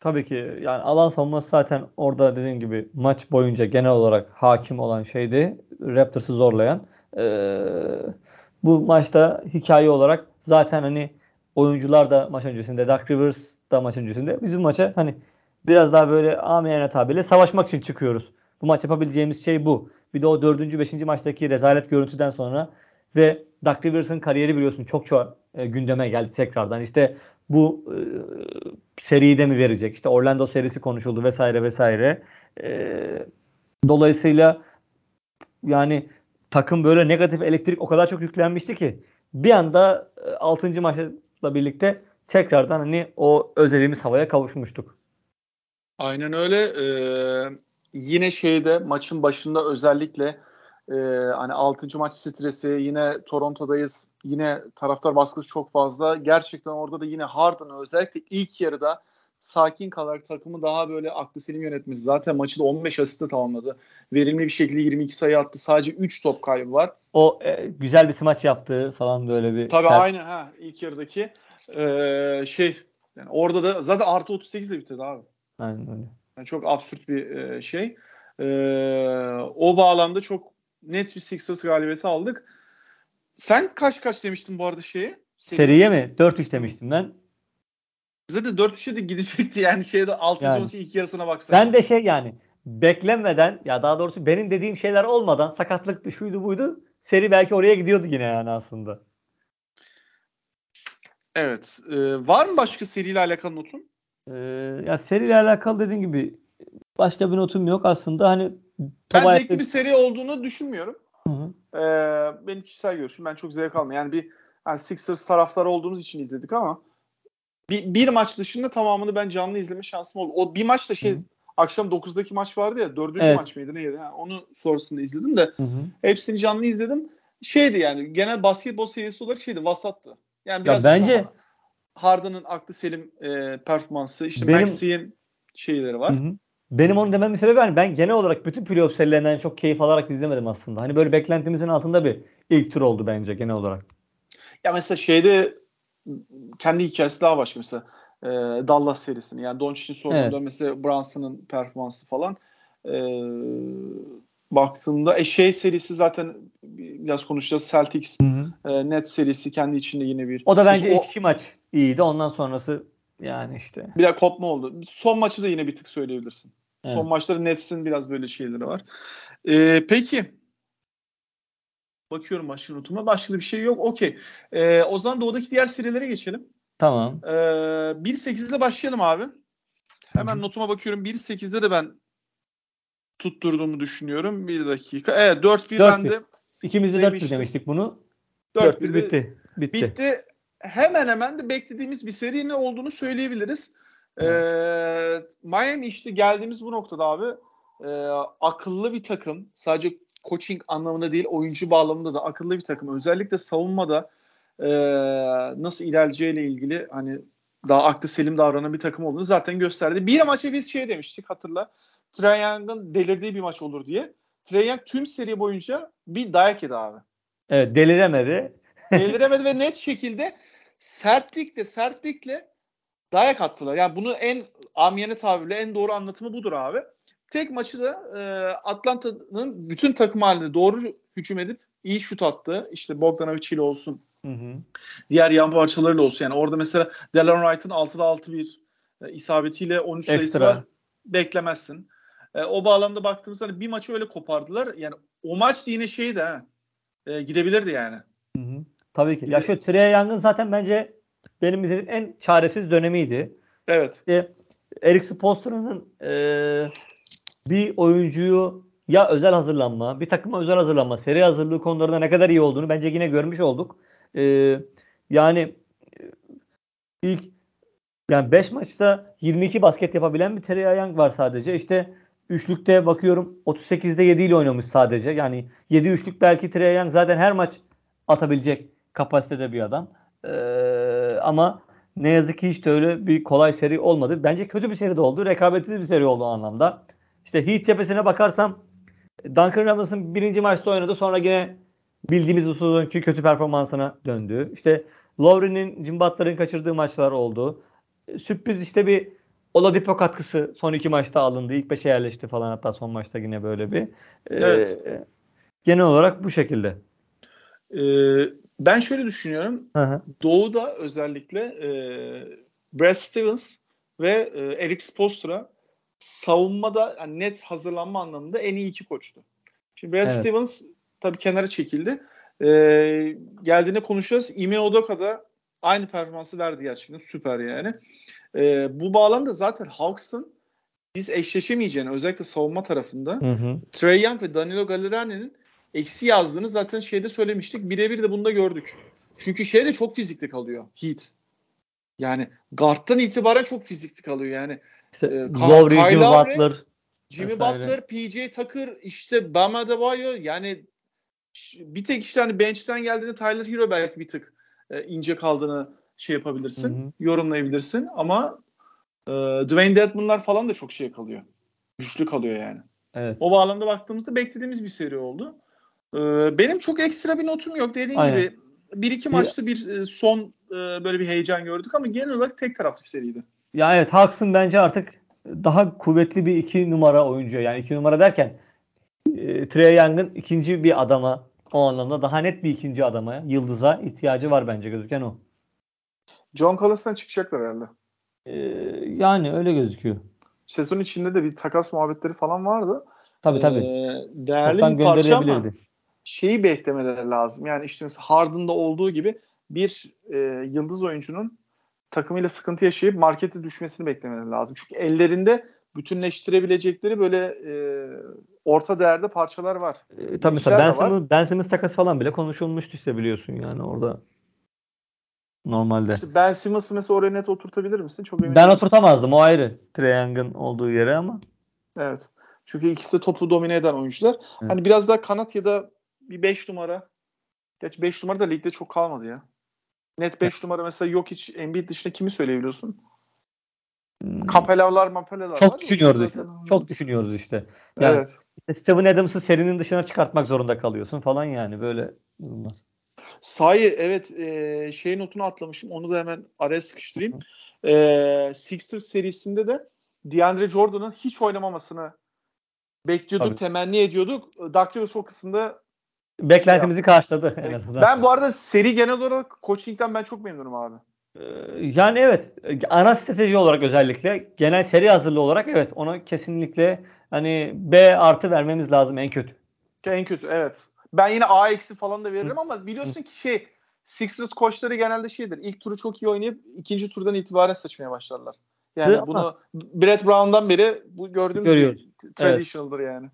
[SPEAKER 3] Tabii ki yani alan savunması zaten orada dediğim gibi maç boyunca genel olarak hakim olan şeydi. Raptors'ı zorlayan. Ee, bu maçta hikaye olarak zaten hani oyuncular da maç öncesinde, Dark Rivers da maç öncesinde bizim maça hani biraz daha böyle amiyane tabirle savaşmak için çıkıyoruz. Bu maç yapabileceğimiz şey bu. Bir de o dördüncü, beşinci maçtaki rezalet görüntüden sonra ve Doug Rivers'ın kariyeri biliyorsun çok çok e, gündeme geldi tekrardan. İşte bu e, seriyi de mi verecek? İşte Orlando serisi konuşuldu vesaire vesaire. E, dolayısıyla yani takım böyle negatif elektrik o kadar çok yüklenmişti ki bir anda e, 6. maçla birlikte tekrardan hani o özlediğimiz havaya kavuşmuştuk.
[SPEAKER 1] Aynen öyle. Ee, yine şeyde maçın başında özellikle e, hani 6. maç stresi yine Toronto'dayız. Yine taraftar baskısı çok fazla. Gerçekten orada da yine Harden özellikle ilk yarıda sakin kalarak takımı daha böyle aklı selim yönetmesi. Zaten maçı da 15 asiste tamamladı. Verimli bir şekilde 22 sayı attı. Sadece 3 top kaybı var.
[SPEAKER 3] O e, güzel bir smaç yaptı falan böyle bir.
[SPEAKER 1] Tabii sert. aynı ha ilk yarıdaki e, şey yani orada da zaten artı 38 de bitirdi abi.
[SPEAKER 3] Aynen öyle.
[SPEAKER 1] Yani çok absürt bir e, şey. E, o bağlamda çok net bir Sixers galibiyeti aldık. Sen kaç kaç demiştin bu arada şeye?
[SPEAKER 3] Seriye mi? 4-3 demiştim ben.
[SPEAKER 1] De 4-3'e de gidecekti yani şeyde 6. yani. ilk yarısına baksak.
[SPEAKER 3] Ben de şey yani beklenmeden ya daha doğrusu benim dediğim şeyler olmadan sakatlık şuydu buydu seri belki oraya gidiyordu yine yani aslında.
[SPEAKER 1] Evet. Ee, var mı başka seriyle alakalı notun?
[SPEAKER 3] Ee, ya seriyle alakalı dediğim gibi başka bir notum yok aslında. Hani
[SPEAKER 1] ben zevkli bir seri olduğunu düşünmüyorum. Hı hı. Ee, benim kişisel görüşüm. Ben çok zevk almıyorum. Yani bir yani Sixers taraftarı olduğumuz için izledik ama bir, bir maç dışında tamamını ben canlı izleme şansım oldu. O bir maç da şey hı hı. akşam 9'daki maç vardı ya. Dördüncü evet. maç mıydı neydi? Ha, onu sonrasında izledim de hı hı. hepsini canlı izledim. Şeydi yani genel basketbol seviyesi olarak şeydi vasattı. Yani biraz
[SPEAKER 3] ya bence
[SPEAKER 1] Harden'ın aklı selim e, performansı işte benim, Maxi'nin şeyleri var. Hı hı.
[SPEAKER 3] Benim onu dememin sebebi hani ben genel olarak bütün playoff serilerinden çok keyif alarak izlemedim aslında. Hani böyle beklentimizin altında bir ilk tur oldu bence genel olarak.
[SPEAKER 1] Ya mesela şeyde kendi hikayesi daha başka mesela e, Dallas serisini yani Doncic'in sorduğunda evet. mesela Brunson'ın performansı falan e, baktığımda e, şey serisi zaten biraz konuşacağız Celtics hı hı. E, net serisi kendi içinde yine bir.
[SPEAKER 3] O da bence işte ilk iki maç iyiydi ondan sonrası yani işte.
[SPEAKER 1] Bir kopma oldu. Son maçı da yine bir tık söyleyebilirsin. Evet. Son maçları Nets'in biraz böyle şeyleri var. Ee, peki. Bakıyorum başka notuma. Başka bir şey yok. Okey. Ee, o zaman doğudaki diğer serilere geçelim.
[SPEAKER 3] Tamam.
[SPEAKER 1] Ee, 1.8 ile başlayalım abi. Hemen Hı-hı. notuma bakıyorum. 1.8'de de ben tutturduğumu düşünüyorum. Bir dakika. Evet 4-1 bende.
[SPEAKER 3] İkimiz de 4-1 demiştik bunu. 4-1 bitti.
[SPEAKER 1] Bitti. Bitti. Hemen hemen de beklediğimiz bir seri ne olduğunu söyleyebiliriz. Ee, Miami işte geldiğimiz bu noktada abi e, akıllı bir takım. Sadece coaching anlamında değil oyuncu bağlamında da akıllı bir takım. Özellikle savunmada e, nasıl ilerleyeceğiyle ilgili hani daha aklı selim davranan bir takım olduğunu zaten gösterdi. Bir maça biz şey demiştik hatırla. Trae Young'ın delirdiği bir maç olur diye. Trae Young tüm seri boyunca bir dayak yedi abi.
[SPEAKER 3] Evet deliremedi.
[SPEAKER 1] deliremedi ve net şekilde sertlikle sertlikle dayak attılar. Yani bunu en amiyane tabirle en doğru anlatımı budur abi. Tek maçı da e, Atlanta'nın bütün takım halinde doğru hücum edip iyi şut attı. İşte Bogdanovic ile olsun. Hı hı. Diğer yan parçalarıyla olsun. Yani orada mesela Delon Wright'ın 6'da 6 bir e, isabetiyle 13 sayısı var. Beklemezsin. E, o bağlamda baktığımızda hani bir maçı öyle kopardılar. Yani o maç yine şeydi ha. E, gidebilirdi yani.
[SPEAKER 3] Hı hı. Tabii ki. Ya şu Trey Young'ın zaten bence benim izlediğim en çaresiz dönemiydi.
[SPEAKER 1] Evet.
[SPEAKER 3] İşte Eric Spoelstra'nın e, bir oyuncuyu ya özel hazırlanma, bir takıma özel hazırlanma, seri hazırlığı konularında ne kadar iyi olduğunu bence yine görmüş olduk. E, yani ilk yani 5 maçta 22 basket yapabilen bir Trey Young var sadece. İşte üçlükte bakıyorum 38'de 7 ile oynamış sadece. Yani 7 üçlük belki Trey Young zaten her maç atabilecek kapasitede bir adam. Ee, ama ne yazık ki hiç de öyle bir kolay seri olmadı. Bence kötü bir seri de oldu. Rekabetsiz bir seri oldu o anlamda. İşte Heat cephesine bakarsam Duncan Robinson birinci maçta oynadı. Sonra yine bildiğimiz usulünki kötü performansına döndü. İşte Lowry'nin Jim Butler'ın kaçırdığı maçlar oldu. Sürpriz işte bir Oladipo katkısı son iki maçta alındı. İlk beşe yerleşti falan hatta son maçta yine böyle bir. Evet. Ee, genel olarak bu şekilde.
[SPEAKER 1] Ee, ben şöyle düşünüyorum. Hı hı. Doğu'da özellikle e, Brad Stevens ve e, Eric Spoelstra savunmada yani net hazırlanma anlamında en iyi iki koçtu. Şimdi Brad evet. Stevens tabii kenara çekildi. E, geldiğinde konuşacağız. Ime Odoka da aynı performansı verdi gerçekten. Süper yani. E, bu bağlamda zaten Hawks'ın biz eşleşemeyeceğini özellikle savunma tarafında hı hı. Trey Young ve Danilo Gallinari'nin eksi yazdığını zaten şeyde söylemiştik. Birebir de bunu da gördük. Çünkü şey de çok fizikli kalıyor Heat. Yani guard'tan itibaren çok fizikli kalıyor yani.
[SPEAKER 3] İşte, e, Lowry, Jimmy Butler.
[SPEAKER 1] Jimmy Butler, PJ Tucker, işte Bam Adebayo yani bir tek işte hani bench'ten geldiğinde Tyler Hero belki bir tık e, ince kaldığını şey yapabilirsin, hı hı. yorumlayabilirsin ama e, Dwayne Dedman'lar falan da çok şey kalıyor. Güçlü kalıyor yani. Evet. O bağlamda baktığımızda beklediğimiz bir seri oldu. Ee, benim çok ekstra bir notum yok. Dediğim Aynen. gibi bir iki maçta bir e, son e, böyle bir heyecan gördük ama genel olarak tek taraflı bir seriydi.
[SPEAKER 3] Ya evet Hawks'ın bence artık daha kuvvetli bir iki numara oyuncu. Yani iki numara derken e, Trey Young'ın ikinci bir adama o anlamda daha net bir ikinci adama, yıldıza ihtiyacı var bence gözüken o.
[SPEAKER 1] John Collins'tan çıkacaklar herhalde.
[SPEAKER 3] Ee, yani öyle gözüküyor.
[SPEAKER 1] Sezon içinde de bir takas muhabbetleri falan vardı.
[SPEAKER 3] Tabii tabii.
[SPEAKER 1] Ee, değerli Çoktan bir parça ama şeyi beklemeleri lazım. Yani işte mesela Harden'da olduğu gibi bir e, yıldız oyuncunun takımıyla sıkıntı yaşayıp markete düşmesini beklemeleri lazım. Çünkü ellerinde bütünleştirebilecekleri böyle e, orta değerde parçalar var.
[SPEAKER 3] E, tabii mesela Ben Simmons, Ben Simmons takası falan bile konuşulmuştu işte biliyorsun yani orada normalde. İşte
[SPEAKER 1] ben Simmons'ı mesela oraya net oturtabilir misin? Çok
[SPEAKER 3] emin Ben oturtamazdım o ayrı. Trae olduğu yere ama.
[SPEAKER 1] Evet. Çünkü ikisi de topu domine eden oyuncular. Evet. Hani biraz daha kanat ya da bir 5 numara. Geç 5 numara da ligde çok kalmadı ya. Net 5 numara mesela yok hiç Embiid dışında kimi söyleyebiliyorsun? Hmm. Kapelalar mapelalar
[SPEAKER 3] Çok var düşünüyoruz işte. Zaten. Çok düşünüyoruz işte. Yani evet. Işte Steven Adams'ı serinin dışına çıkartmak zorunda kalıyorsun falan yani böyle durumlar.
[SPEAKER 1] Sahi evet e, şey notunu atlamışım. Onu da hemen araya sıkıştırayım. E, Sixers serisinde de DeAndre Jordan'ın hiç oynamamasını bekliyorduk, Tabii. temenni ediyorduk. Doug Rivers o kısımda
[SPEAKER 3] beklentimizi şey karşıladı en azından.
[SPEAKER 1] Ben bu arada seri genel olarak coaching'den ben çok memnunum abi.
[SPEAKER 3] Ee, yani evet ana strateji olarak özellikle genel seri hazırlığı olarak evet ona kesinlikle hani B artı vermemiz lazım en kötü.
[SPEAKER 1] En kötü evet. Ben yine A eksi falan da veririm ama biliyorsun ki şey Sixers koçları genelde şeydir. İlk turu çok iyi oynayıp ikinci turdan itibaren seçmeye başlarlar. Yani Hı, bunu ama... Brett Brown'dan beri bu gördüğümüz Görüyoruz. bir traditional'dır evet. yani.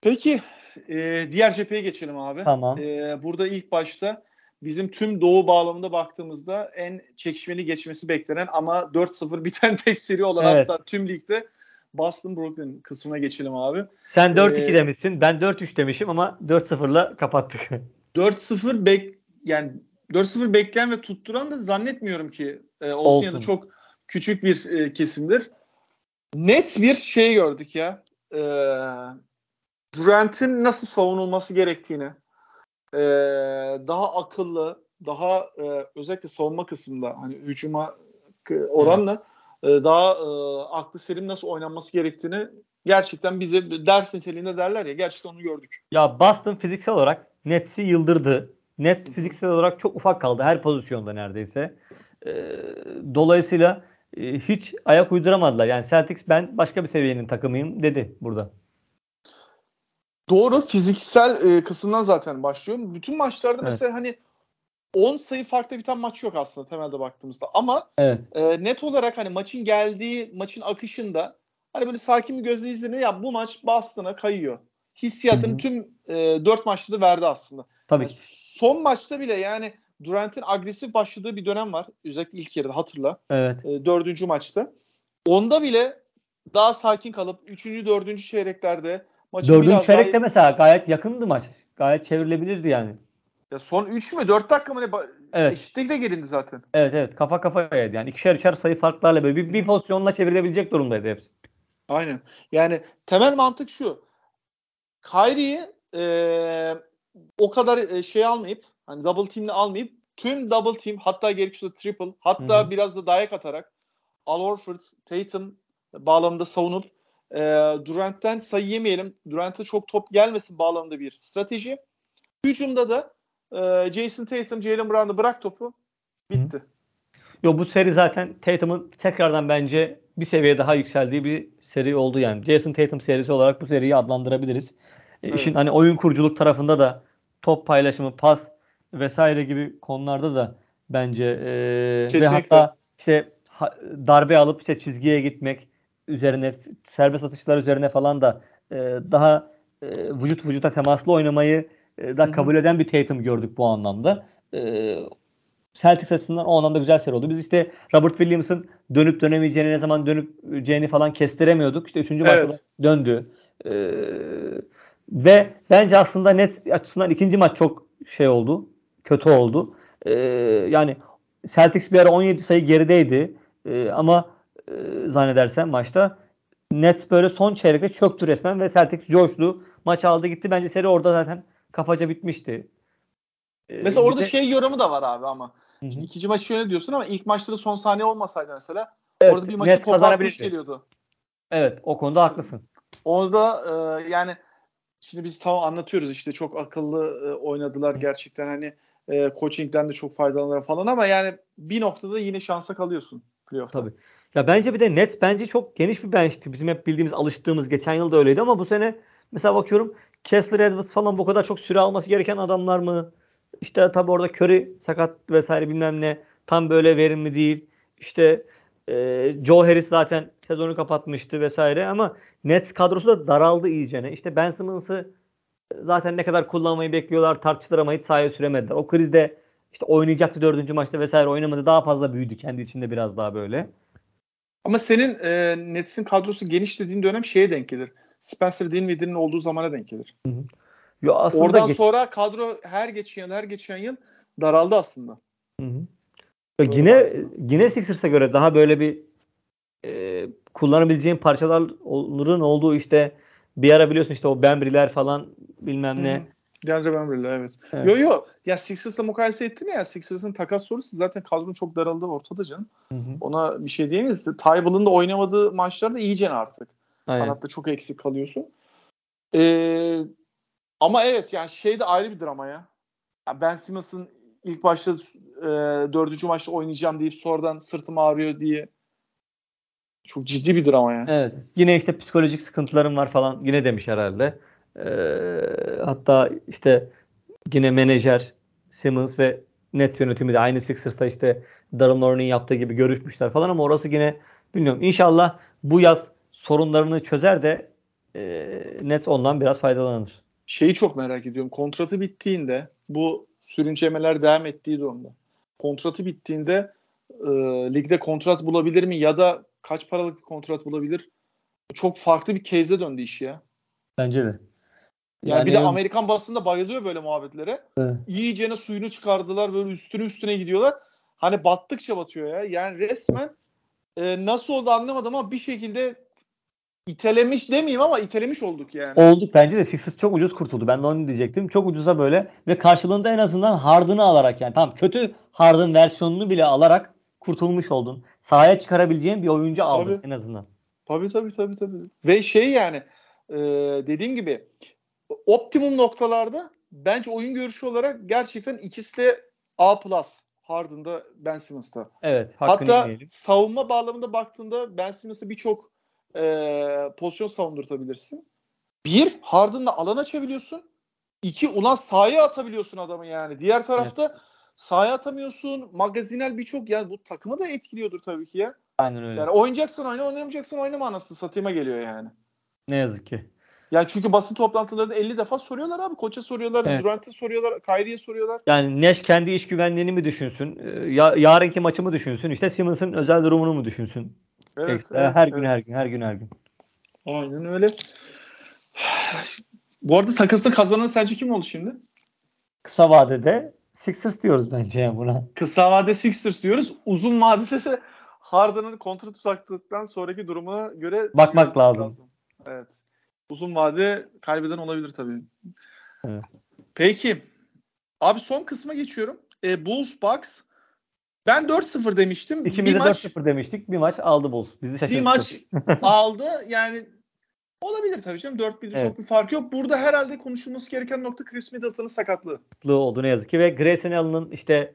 [SPEAKER 1] Peki e, diğer cepheye geçelim abi.
[SPEAKER 3] Tamam.
[SPEAKER 1] E, burada ilk başta bizim tüm doğu bağlamında baktığımızda en çekişmeli geçmesi beklenen ama 4-0 biten tek seri olan evet. hatta tüm ligde Boston Brooklyn kısmına geçelim abi.
[SPEAKER 3] Sen 4-2 ee, demişsin. Ben 4-3 demişim ama 4-0'la kapattık.
[SPEAKER 1] 4-0 bek yani 4-0 bekleyen ve tutturan da zannetmiyorum ki e, olsun,
[SPEAKER 3] Olsun.
[SPEAKER 1] ya da çok küçük bir e, kesimdir. Net bir şey gördük ya. E, Durant'in nasıl savunulması gerektiğini e, daha akıllı, daha e, özellikle savunma kısmında hani hücuma oranla e, daha e, aklı selim nasıl oynanması gerektiğini gerçekten bize ders niteliğinde derler ya gerçekten onu gördük.
[SPEAKER 3] Ya Boston fiziksel olarak Nets'i yıldırdı. Nets fiziksel olarak çok ufak kaldı her pozisyonda neredeyse. Ee, dolayısıyla e, hiç ayak uyduramadılar. Yani Celtics ben başka bir seviyenin takımıyım dedi burada.
[SPEAKER 1] Doğru fiziksel e, kısımdan zaten başlıyor. Bütün maçlarda
[SPEAKER 3] Evet.
[SPEAKER 1] mesela hani 10 sayı farklı biten maç yok aslında temelde baktığımızda. Ama
[SPEAKER 3] Evet.
[SPEAKER 1] e, net olarak hani maçın geldiği maçın akışında hani böyle sakin bir gözle izlediğinde ya bu maç Boston'a kayıyor. Hissiyatını
[SPEAKER 3] Hı hı.
[SPEAKER 1] tüm e, 4 maçta da verdi aslında.
[SPEAKER 3] Tabii
[SPEAKER 1] Yani
[SPEAKER 3] ki.
[SPEAKER 1] son maçta bile yani Durant'in agresif başladığı bir dönem var. Özellikle ilk yarıda hatırla.
[SPEAKER 3] Evet.
[SPEAKER 1] E, dördüncü maçta. Onda bile daha sakin kalıp üçüncü, dördüncü çeyreklerde maçı
[SPEAKER 3] Dördüncü çeyrekte
[SPEAKER 1] daha...
[SPEAKER 3] mesela gayet yakındı maç. Gayet çevrilebilirdi yani.
[SPEAKER 1] Ya son 3 mü 4 dakika mı ne?
[SPEAKER 3] Evet.
[SPEAKER 1] Eşitlik de gelindi zaten.
[SPEAKER 3] Evet evet kafa kafayaydı yani. ikişer üçer sayı farklarla böyle bir, bir pozisyonla çevrilebilecek durumdaydı hepsi.
[SPEAKER 1] Aynen. Yani temel mantık şu. Kyrie'yi eee, o kadar e, şey almayıp hani double team'le almayıp tüm double team hatta gerekirse triple hatta
[SPEAKER 3] Hı hı.
[SPEAKER 1] biraz da dayak atarak Al Horford, Tatum bağlamında savunup eee Durant'ten sayı yemeyelim. Durant'a çok top gelmesin bağlamında bir strateji. Hücumda da eee, Jason Tatum, Jalen Brown'ı bırak topu. Bitti.
[SPEAKER 3] Yo bu seri zaten Tatum'un tekrardan bence bir seviye daha yükseldiği bir seri oldu yani. Jason Tatum serisi olarak bu seriyi adlandırabiliriz. E,
[SPEAKER 1] Evet.
[SPEAKER 3] İşin hani oyun kuruculuk tarafında da top paylaşımı, pas vesaire gibi konularda da bence e, ve hatta işte ha- darbe alıp işte çizgiye gitmek üzerine serbest atışlar üzerine falan da e, daha e, vücut vücuta temaslı oynamayı e, da
[SPEAKER 1] Hı hı.
[SPEAKER 3] kabul eden bir Tatum gördük bu anlamda. E, Celtics açısından o anlamda güzel seri oldu. Biz işte Robert Williams'ın dönüp dönemeyeceğini ne zaman dönüp falan kestiremiyorduk. İşte 3. maçta
[SPEAKER 1] Evet.
[SPEAKER 3] da döndü. Ee, ve bence aslında net açısından ikinci maç çok şey oldu. Kötü oldu. Ee, yani Celtics bir ara 17 sayı gerideydi. Ee, ama e, zannedersem maçta Nets böyle son çeyrekte çöktü resmen ve Celtics coştu. Maç aldı gitti. Bence seri orada zaten kafaca bitmişti. Ee,
[SPEAKER 1] Mesela orada
[SPEAKER 3] de-
[SPEAKER 1] şey yorumu da var abi ama.
[SPEAKER 3] Hı hı.
[SPEAKER 1] Şimdi ikinci maçı şöyle diyorsun ama ilk maçta da son saniye olmasaydı mesela
[SPEAKER 3] Evet,
[SPEAKER 1] orada bir maçı kopartmış geliyordu.
[SPEAKER 3] Evet, o konuda haklısın.
[SPEAKER 1] Orada e, yani şimdi biz tamam anlatıyoruz işte çok akıllı e, oynadılar gerçekten hani e, coaching'den de çok faydalanır falan ama yani bir noktada yine şansa kalıyorsun playoff'ta.
[SPEAKER 3] Tabii. Ya bence bir de net bence çok geniş bir bench'ti. Bizim hep bildiğimiz, alıştığımız geçen yıl da öyleydi ama bu sene mesela bakıyorum Kessler Edwards falan bu kadar çok süre alması gereken adamlar mı? İşte tabii orada Curry sakat vesaire bilmem ne tam böyle verimli değil. İşte e, Joe Harris zaten sezonu kapatmıştı vesaire ama Nets kadrosu da daraldı iyicene. İşte Ben Simmons'ı zaten ne kadar kullanmayı bekliyorlar tartışılır ama hiç sahaya süremediler. O krizde işte oynayacaktı dördüncü maçta vesaire oynamadı. Daha fazla büyüdü kendi içinde biraz daha böyle.
[SPEAKER 1] Ama senin e, Nets'in kadrosu geniş dediğin dönem şeye denk gelir. Spencer Dinwiddie'nin olduğu zamana denk gelir.
[SPEAKER 3] Yo, aslında
[SPEAKER 1] Oradan
[SPEAKER 3] geç-
[SPEAKER 1] sonra kadro her geçen yıl her geçen yıl daraldı aslında.
[SPEAKER 3] Hı hı. Ya yine
[SPEAKER 1] aslında.
[SPEAKER 3] yine Sixers'a göre daha böyle bir e, kullanabileceğin parçaların olduğu işte bir ara biliyorsun işte o Bembry'ler falan bilmem ne.
[SPEAKER 1] Hı hı. DeAndre Bembry'le evet.
[SPEAKER 3] Evet.
[SPEAKER 1] Yo yo ya Sixers'la mukayese ettin ya Sixers'ın takas sorusu zaten kadronun çok daraldığı ortada canım.
[SPEAKER 3] Hı hı.
[SPEAKER 1] Ona bir şey diyemeyiz. Tybal'ın da oynamadığı maçlarda iyice artık.
[SPEAKER 3] Aynen.
[SPEAKER 1] Kanatta çok eksik kalıyorsun. Ee, ama evet yani şey de ayrı bir drama ya. ya ben Simmons'ın ilk başta e, dördüncü maçta oynayacağım deyip sonradan sırtım ağrıyor diye çok ciddi bir drama ya.
[SPEAKER 3] Evet. Yine işte psikolojik sıkıntılarım var falan yine demiş herhalde. Ee, hatta işte yine menajer Simmons ve Nets yönetimi de aynı Sixers'ta işte Daryl Morey'nin yaptığı gibi görüşmüşler falan ama orası yine bilmiyorum. İnşallah bu yaz sorunlarını çözer de e, Nets ondan biraz faydalanır.
[SPEAKER 1] Şeyi çok merak ediyorum. Kontratı bittiğinde bu sürüncemeler devam ettiği durumda. Kontratı bittiğinde e, ligde kontrat bulabilir mi ya da kaç paralık bir kontrat bulabilir? Çok farklı bir case'e döndü iş ya.
[SPEAKER 3] Bence de.
[SPEAKER 1] Yani, yani bir de Amerikan basında bayılıyor böyle muhabbetlere.
[SPEAKER 3] Evet.
[SPEAKER 1] İyicene suyunu çıkardılar böyle üstüne üstüne gidiyorlar. Hani battıkça batıyor ya. Yani resmen e, nasıl oldu anlamadım ama bir şekilde itelemiş demeyeyim ama itelemiş olduk yani.
[SPEAKER 3] Olduk bence de Sixers çok ucuz kurtuldu. Ben de onu diyecektim. Çok ucuza böyle ve karşılığında en azından Harden'ı alarak yani tamam kötü Harden versiyonunu bile alarak kurtulmuş oldun. Sahaya çıkarabileceğin bir oyuncu aldın
[SPEAKER 1] Tabii.
[SPEAKER 3] en azından.
[SPEAKER 1] Tabii tabii tabii tabii. Ve şey yani e, dediğim gibi optimum noktalarda bence oyun görüşü olarak gerçekten ikisi de A+. Harden'da Ben Simmons'ta.
[SPEAKER 3] Evet.
[SPEAKER 1] Hatta
[SPEAKER 3] yemeyelim.
[SPEAKER 1] savunma bağlamında baktığında Ben Simmons'ı birçok e, pozisyon savundurtabilirsin. Bir, Harden'la alan açabiliyorsun. İki, ulan sahaya atabiliyorsun adamı yani. Diğer tarafta sahaya atamıyorsun. Magazinel birçok yani bu takımı da etkiliyordur tabii ki ya.
[SPEAKER 3] Aynen öyle.
[SPEAKER 1] Yani oynayacaksan oyna, oynamayacaksan oynama anasını satayıma geliyor yani.
[SPEAKER 3] Ne yazık ki.
[SPEAKER 1] Yani çünkü basın toplantılarında 50 defa soruyorlar abi. Koça soruyorlar,
[SPEAKER 3] Evet.
[SPEAKER 1] Durant'e soruyorlar, Kyrie'ye soruyorlar.
[SPEAKER 3] Yani Nash kendi iş güvenliğini mi düşünsün? Ee, Ya, yarınki maçı mı düşünsün? İşte Simmons'ın özel durumunu mu düşünsün?
[SPEAKER 1] Evet,
[SPEAKER 3] Ekstra.
[SPEAKER 1] evet,
[SPEAKER 3] her
[SPEAKER 1] evet.
[SPEAKER 3] gün her gün her gün her gün.
[SPEAKER 1] Aynen öyle. Bu arada takasını kazanan sence kim oldu şimdi?
[SPEAKER 3] Kısa vadede Sixers diyoruz bence ya buna.
[SPEAKER 1] Kısa vade Sixers diyoruz. Uzun vadede de Harden'ın kontrat uzaklıktan sonraki durumuna göre
[SPEAKER 3] Bakmak
[SPEAKER 1] görmemiz
[SPEAKER 3] lazım.
[SPEAKER 1] Evet. Uzun vade kaybeden olabilir tabii.
[SPEAKER 3] Evet.
[SPEAKER 1] Peki. Abi son kısma geçiyorum. E, Bulls Bucks. Ben 4-0 demiştim.
[SPEAKER 3] İkimiz de
[SPEAKER 1] maç
[SPEAKER 3] 4-0 demiştik. Bir maç aldı Bulls. Bizi şaşırttı.
[SPEAKER 1] bir maç aldı. Yani olabilir tabii canım. 4-1'de
[SPEAKER 3] Evet.
[SPEAKER 1] çok bir fark yok. Burada herhalde konuşulması gereken nokta Chris Middleton'ın sakatlığı.
[SPEAKER 3] sakatlığı oldu ne yazık ki ve Grayson Allen'ın işte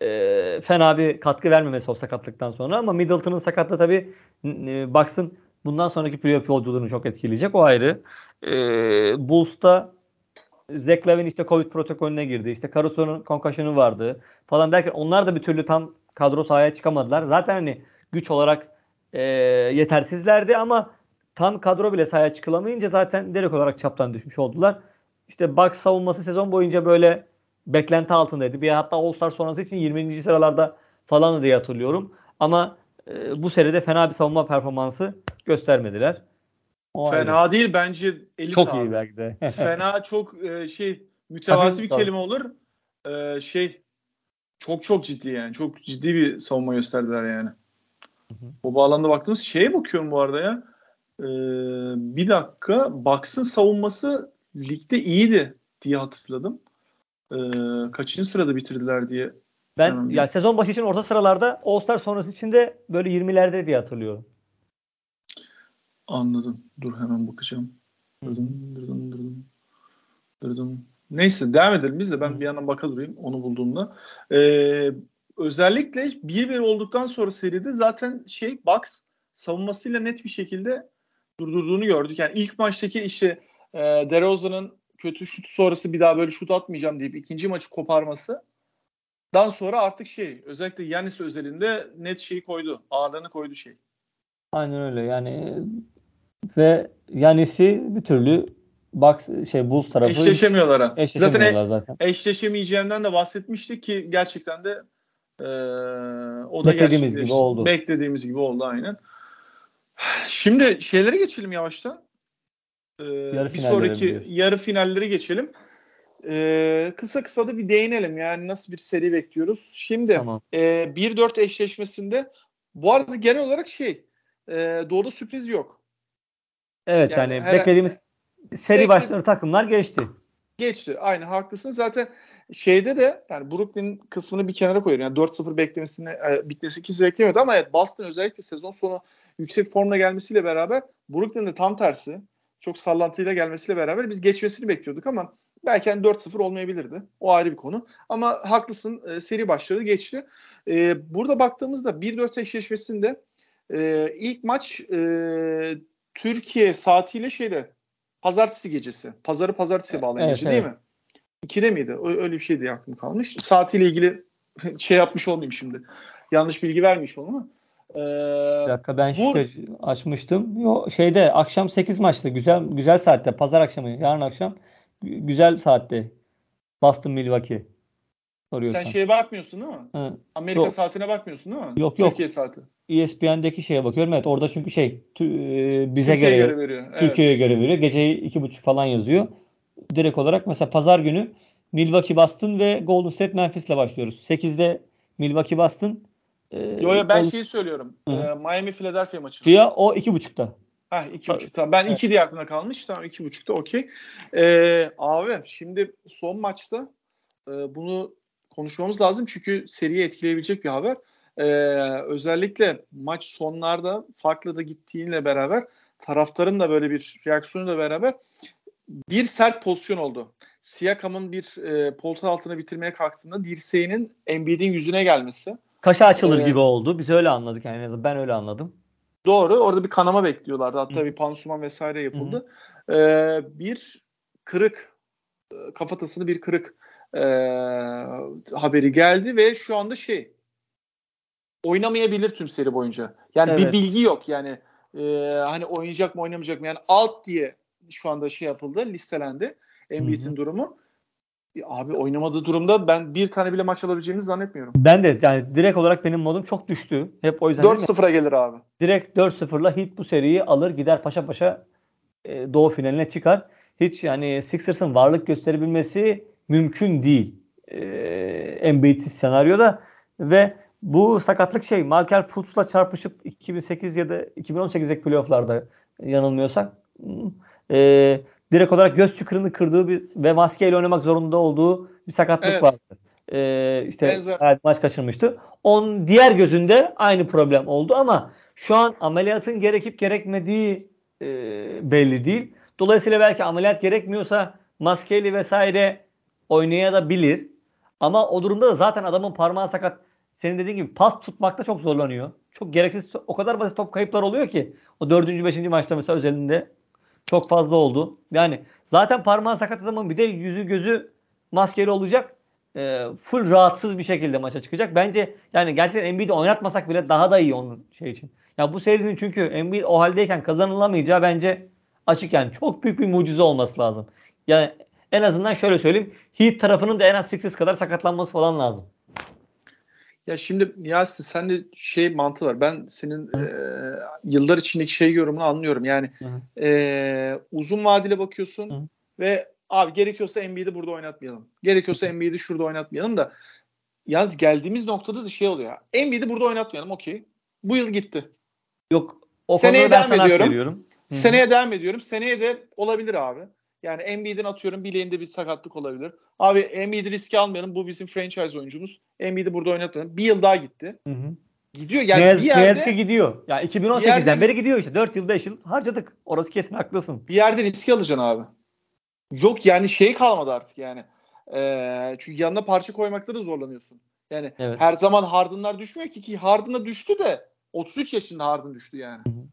[SPEAKER 3] e, fena bir katkı vermemesi o sakatlıktan sonra ama Middleton'ın sakatlığı tabii e, Bucks'ın bundan sonraki playoff yolculuğunu çok etkileyecek. O ayrı. E, Bulls'ta Zach Lavin işte Covid protokolüne girdi. İşte Caruso'nun konkaşını vardı falan derken onlar da bir türlü tam kadro sahaya çıkamadılar. Zaten hani güç olarak e, yetersizlerdi ama tam kadro bile sahaya çıkılamayınca zaten direkt olarak çaptan düşmüş oldular. İşte Bucks savunması sezon boyunca böyle beklenti altındaydı. Bir hatta All-Star sonrası için 20. sıralarda falan diye hatırlıyorum. Ama e, bu seride fena bir savunma performansı göstermediler. O ayrı.
[SPEAKER 1] Fena değil bence elit
[SPEAKER 3] Çok
[SPEAKER 1] abi.
[SPEAKER 3] iyi belki de.
[SPEAKER 1] Fena çok e, şey mütevazi bir kelime olur. E, şey çok çok ciddi yani. Çok ciddi bir savunma gösterdiler yani.
[SPEAKER 3] hı.
[SPEAKER 1] O bağlamda baktığımız şeye bakıyorum bu arada ya. E, bir dakika. Bucks'ın savunması ligde iyiydi diye hatırladım. E, kaçıncı sırada bitirdiler diye.
[SPEAKER 3] Ben
[SPEAKER 1] bir-
[SPEAKER 3] ya sezon başı için orta sıralarda All-Star sonrası için de böyle 20'lerde diye hatırlıyorum.
[SPEAKER 1] Anladım. Dur hemen bakacağım. Dırdım, dırdım, dırdım. Dırdım. Neyse devam edelim biz de. Ben bir yandan baka durayım onu bulduğumda. Ee, özellikle 1-1 olduktan sonra seride zaten şey Bucks savunmasıyla net bir şekilde durdurduğunu gördük. Yani ilk maçtaki işte e, DeRozan'ın kötü şut sonrası bir daha böyle şut atmayacağım deyip ikinci maçı koparması dan sonra artık şey özellikle Yanis özelinde net şeyi koydu. Ağırlığını koydu şey.
[SPEAKER 3] Aynen öyle yani ve Yanis'i bir türlü Bucks şey Bulls tarafı
[SPEAKER 1] Eşleşemiyorlar. ha.
[SPEAKER 3] eşleşemiyorlar
[SPEAKER 1] Zaten
[SPEAKER 3] zaten.
[SPEAKER 1] eşleşemeyeceğinden de bahsetmiştik ki gerçekten de e, o da
[SPEAKER 3] Beklediğimiz gibi oldu.
[SPEAKER 1] Beklediğimiz gibi oldu aynen. Şimdi şeylere geçelim yavaştan. E,
[SPEAKER 3] Yarı
[SPEAKER 1] bir sonraki
[SPEAKER 3] biliyorsun.
[SPEAKER 1] yarı finallere geçelim. E, kısa kısa da bir değinelim. Yani nasıl bir seri bekliyoruz. Şimdi
[SPEAKER 3] Tamam.
[SPEAKER 1] e, 1-4 eşleşmesinde bu arada genel olarak şey e, doğuda sürpriz yok.
[SPEAKER 3] Evet
[SPEAKER 1] Yani
[SPEAKER 3] yani,
[SPEAKER 1] her-
[SPEAKER 3] beklediğimiz seri
[SPEAKER 1] Bekle-
[SPEAKER 3] başları takımlar geçti.
[SPEAKER 1] Geçti. Aynen haklısın. Zaten şeyde de yani Brooklyn kısmını bir kenara koyuyorum. Yani 4-0 beklemesini e, bitmesi kimse beklemiyordu ama evet Boston özellikle sezon sonu yüksek formla gelmesiyle beraber Brooklyn'de tam tersi çok sallantıyla gelmesiyle beraber biz geçmesini bekliyorduk ama belki hani 4-0 olmayabilirdi. O ayrı bir konu. Ama haklısın e, seri başladı geçti. E, burada baktığımızda 1-4 eşleşmesinde e, ilk maç e, Türkiye saatiyle şeyde pazartesi gecesi. Pazarı pazartesiye bağlayan
[SPEAKER 3] Evet,
[SPEAKER 1] gece değil
[SPEAKER 3] evet.
[SPEAKER 1] mi? İkide miydi? Öyle bir şeydi aklım kalmış. Saatiyle ilgili şey yapmış olmayayım şimdi. Yanlış bilgi vermiş olayım ama. Ee,
[SPEAKER 3] Bir dakika ben
[SPEAKER 1] bu-
[SPEAKER 3] şifre açmıştım. Yo, şeyde akşam 8 maçta güzel güzel saatte pazar akşamı yarın akşam gü- güzel saatte Boston Milwaukee soruyorsan.
[SPEAKER 1] sen şeye bakmıyorsun değil mi?
[SPEAKER 3] Hı.
[SPEAKER 1] Amerika
[SPEAKER 3] Yok.
[SPEAKER 1] saatine bakmıyorsun değil mi?
[SPEAKER 3] Yok, yok.
[SPEAKER 1] Türkiye saati.
[SPEAKER 3] ESPN'deki şeye bakıyorum. Evet orada çünkü şey e, bize
[SPEAKER 1] Türkiye'ye
[SPEAKER 3] göre,
[SPEAKER 1] göre veriyor. Evet.
[SPEAKER 3] Türkiye'ye göre veriyor. Geceyi iki buçuk falan yazıyor. direkt olarak mesela pazar günü Milwaukee Boston ve Golden State Memphis'le başlıyoruz. 8'de Milwaukee Boston.
[SPEAKER 1] E, yo yo ben şeyi söylüyorum. E, Miami Philadelphia maçı.
[SPEAKER 3] Fia o 2.5'ta.
[SPEAKER 1] Ha iki buçuk tamam. Ben evet. iki diye aklımda kalmış. Tamam iki buçukta okey. Ee, abi şimdi son maçta e, bunu konuşmamız lazım çünkü seriyi etkileyebilecek bir haber. Ee, özellikle maç sonlarda farklı da gittiğinle beraber taraftarın da böyle bir reaksiyonuyla beraber bir sert pozisyon oldu. Siakam'ın bir e, polta altına bitirmeye kalktığında dirseğinin Embiid'in yüzüne gelmesi.
[SPEAKER 3] Kaşı açılır ee, gibi oldu. Biz öyle anladık yani ben öyle anladım.
[SPEAKER 1] Doğru. Orada bir kanama bekliyorlardı. Hatta Hı. bir pansuman vesaire yapıldı. Ee, bir kırık e, kafatasını bir kırık e, haberi geldi ve şu anda şey oynamayabilir tüm seri boyunca. Yani evet. bir bilgi yok. Yani e, hani oynayacak mı oynamayacak mı? Yani alt diye şu anda şey yapıldı, listelendi. Embiid'in durumu. Abi oynamadığı durumda ben bir tane bile maç alabileceğimizi zannetmiyorum.
[SPEAKER 3] Ben de yani direkt olarak benim modum çok düştü. Hep o yüzden
[SPEAKER 1] 4-0'a gelir abi.
[SPEAKER 3] Direkt 4-0'la Heat bu seriyi alır gider paşa paşa e, doğu finaline çıkar. Hiç yani Sixers'ın varlık gösterebilmesi mümkün değil. E, Embiid'siz senaryoda ve bu sakatlık şey Michael Fultz'la çarpışıp 2008 ya da 2018'deki playoff'larda yanılmıyorsak e, direkt olarak göz çukurunu kırdığı bir ve maskeyle oynamak zorunda olduğu bir sakatlık evet. vardı. Ee, işte evet, maç kaçırmıştı. On diğer gözünde aynı problem oldu ama şu an ameliyatın gerekip gerekmediği e, belli değil. Dolayısıyla belki ameliyat gerekmiyorsa maskeyle vesaire oynayabilir. Ama o durumda da zaten adamın parmağı sakat. Senin dediğin gibi pas tutmakta çok zorlanıyor. Çok gereksiz o kadar basit top kayıplar oluyor ki. O dördüncü, beşinci maçta mesela özelinde çok fazla oldu. Yani zaten parmağı sakat adamın bir de yüzü gözü maskeli olacak. E, full rahatsız bir şekilde maça çıkacak. Bence yani gerçekten Embiid'i oynatmasak bile daha da iyi onun şey için. Ya bu serinin çünkü Embiid o haldeyken kazanılamayacağı bence açık yani. Çok büyük bir mucize olması lazım. Yani en azından şöyle söyleyeyim. Heat tarafının da en az Sixers kadar sakatlanması falan lazım.
[SPEAKER 1] Ya şimdi Yasin sen de şey mantığı var. Ben senin e, yıllar içindeki şey yorumunu anlıyorum. Yani e, uzun vadeli bakıyorsun Hı. ve abi gerekiyorsa Embiid'i burada oynatmayalım. Gerekiyorsa Embiid'i şurada oynatmayalım da yaz geldiğimiz noktada da şey oluyor. Embiid'i burada oynatmayalım okey. Bu yıl gitti.
[SPEAKER 3] Yok o Seneye devam ediyorum. Veriyorum.
[SPEAKER 1] Seneye devam ediyorum. Seneye de olabilir abi. Yani Embiid'in atıyorum bileğinde bir sakatlık olabilir. Abi Embiid'i riske almayalım. Bu bizim franchise oyuncumuz. Embiid'i burada oynatalım. Bir yıl daha gitti. Hı hı. Gidiyor yani
[SPEAKER 3] ne, bir yerde. Ne gidiyor. Ya yani 2018'den yerde, beri gidiyor işte. 4 yıl 5 yıl harcadık. Orası kesin haklısın.
[SPEAKER 1] Bir yerde riske alacaksın abi. Yok yani şey kalmadı artık yani. Ee, çünkü yanına parça koymakta da zorlanıyorsun. Yani evet. her zaman Harden'lar düşmüyor ki ki Harden'a düştü de 33 yaşında Harden düştü yani. Hı hı.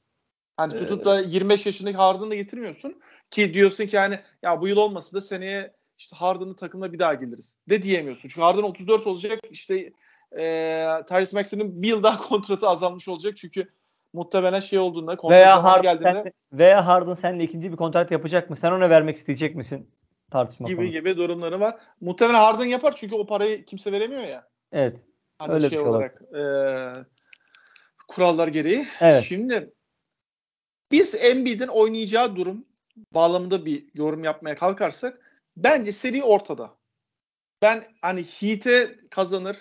[SPEAKER 1] Hani tutup da 25 yaşındaki Harden'ı getirmiyorsun ki diyorsun ki yani ya bu yıl olmasa da seneye işte Harden'ın takımına bir daha geliriz de diyemiyorsun. Çünkü Harden 34 olacak işte e, Tyrese Maxey'nin bir yıl daha kontratı azalmış olacak çünkü muhtemelen şey olduğunda
[SPEAKER 3] kontrat veya Harden geldiğinde sen, veya Harden seninle ikinci bir kontrat yapacak mı? Sen ona vermek isteyecek misin? Tartışma
[SPEAKER 1] gibi konu. gibi durumları var. Muhtemelen Harden yapar çünkü o parayı kimse veremiyor ya.
[SPEAKER 3] Evet.
[SPEAKER 1] Hani öyle şey, bir şey olarak e, kurallar gereği. Evet. Şimdi biz Embiid'in oynayacağı durum bağlamında bir yorum yapmaya kalkarsak bence seri ortada. Ben hani Heat'e kazanır,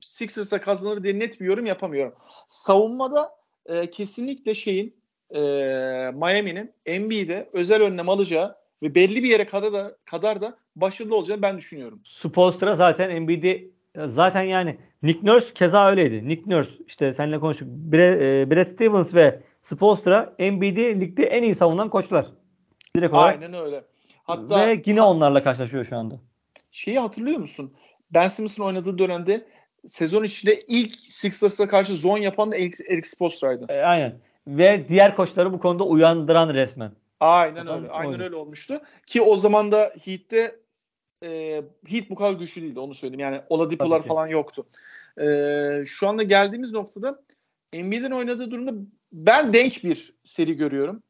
[SPEAKER 1] Sixers'a kazanır diye net bir yorum yapamıyorum. Savunmada e, kesinlikle şeyin e, Miami'nin Embiid'e özel önlem alacağı ve belli bir yere kadar da kadar da başarılı olacağını ben düşünüyorum.
[SPEAKER 3] Spoelstra zaten Embiid'i zaten yani Nick Nurse keza öyleydi. Nick Nurse işte seninle konuştuk. Brad, e, Brad Stevens ve Spoelstra NBA'de ligde en iyi savunan koçlar.
[SPEAKER 1] Direkt olarak. Aynen öyle.
[SPEAKER 3] Hatta ve yine onlarla karşılaşıyor şu anda.
[SPEAKER 1] Şeyi hatırlıyor musun? Ben Simmons'ın oynadığı dönemde sezon içinde ilk Sixers'a karşı zon yapan da Eric Spoelstra'ydı.
[SPEAKER 3] E, aynen. Ve diğer koçları bu konuda uyandıran resmen.
[SPEAKER 1] Aynen öyle. Aynen oydu. öyle olmuştu. Ki o zaman da Heat'te e, Heat bu kadar güçlü değildi onu söyleyeyim. Yani Oladipo'lar falan yoktu. E, şu anda geldiğimiz noktada Embiid'in oynadığı durumda ben denk bir seri görüyorum.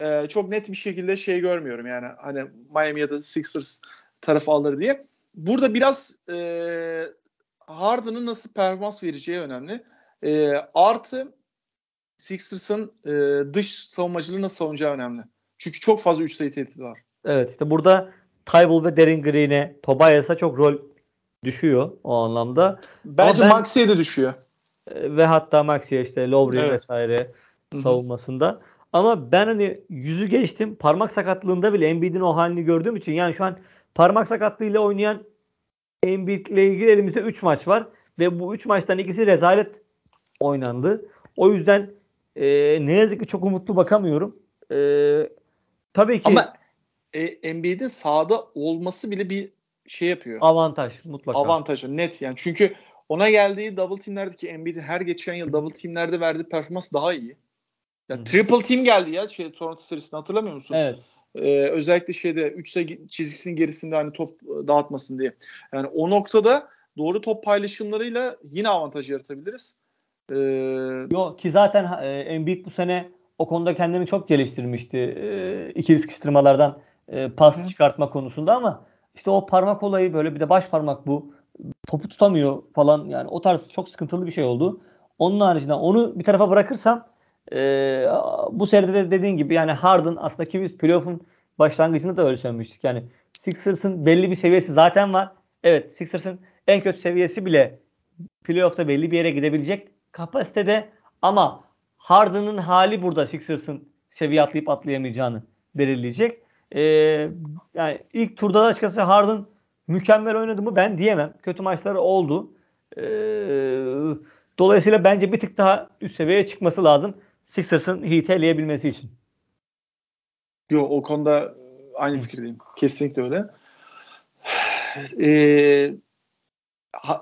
[SPEAKER 1] Ee, çok net bir şekilde şey görmüyorum yani hani Miami ya da Sixers tarafı alır diye. Burada biraz e, Harden'ın nasıl performans vereceği önemli. E, artı Sixers'ın e, dış savunmacılığı nasıl savunacağı önemli. Çünkü çok fazla üç sayı tehdidi var.
[SPEAKER 3] Evet işte burada Tybal ve Derin Green'e Tobias'a çok rol düşüyor o anlamda.
[SPEAKER 1] Bence ben, Maxi'ye de düşüyor.
[SPEAKER 3] Ve hatta Maxi'ye işte Lowry evet. vesaire Hı-hı. savunmasında. Ama ben hani yüzü geçtim. Parmak sakatlığında bile Embiid'in o halini gördüğüm için yani şu an parmak sakatlığıyla oynayan Embiid ile ilgili elimizde 3 maç var ve bu 3 maçtan ikisi rezalet oynandı. O yüzden e, ne yazık ki çok umutlu bakamıyorum. E, tabii ki
[SPEAKER 1] Ama e, Embiid'in sahada olması bile bir şey yapıyor.
[SPEAKER 3] Avantaj mutlaka.
[SPEAKER 1] Avantaj net yani. Çünkü ona geldiği double teamlerdeki Embiid'in her geçen yıl double teamlerde verdiği performans daha iyi. Ya Hı. triple team geldi ya şey Toronto serisinde hatırlamıyor musun?
[SPEAKER 3] Evet.
[SPEAKER 1] Ee, özellikle şeyde 3 sayı çizgisinin gerisinde hani top dağıtmasın diye. Yani o noktada doğru top paylaşımlarıyla yine avantaj yaratabiliriz.
[SPEAKER 3] Ee, Yok ki zaten e, Embiid bu sene o konuda kendini çok geliştirmişti. E, ikili sıkıştırmalardan e, pas Hı. çıkartma konusunda ama işte o parmak olayı böyle bir de baş parmak bu. Topu tutamıyor falan yani o tarz çok sıkıntılı bir şey oldu. Onun haricinde onu bir tarafa bırakırsam e, bu seride de dediğin gibi yani Harden aslında ki biz playoff'un başlangıcında da öyle söylemiştik. Yani Sixers'ın belli bir seviyesi zaten var. Evet Sixers'ın en kötü seviyesi bile playoff'ta belli bir yere gidebilecek kapasitede ama Harden'ın hali burada Sixers'ın seviye atlayıp atlayamayacağını belirleyecek. Ee, yani ilk turda da açıkçası Harden mükemmel oynadı mı ben diyemem. Kötü maçları oldu. Ee, dolayısıyla bence bir tık daha üst seviyeye çıkması lazım. Sixers'ın Heat'i eleyebilmesi için.
[SPEAKER 1] Yok o konuda aynı fikirdeyim. Kesinlikle öyle. Ee,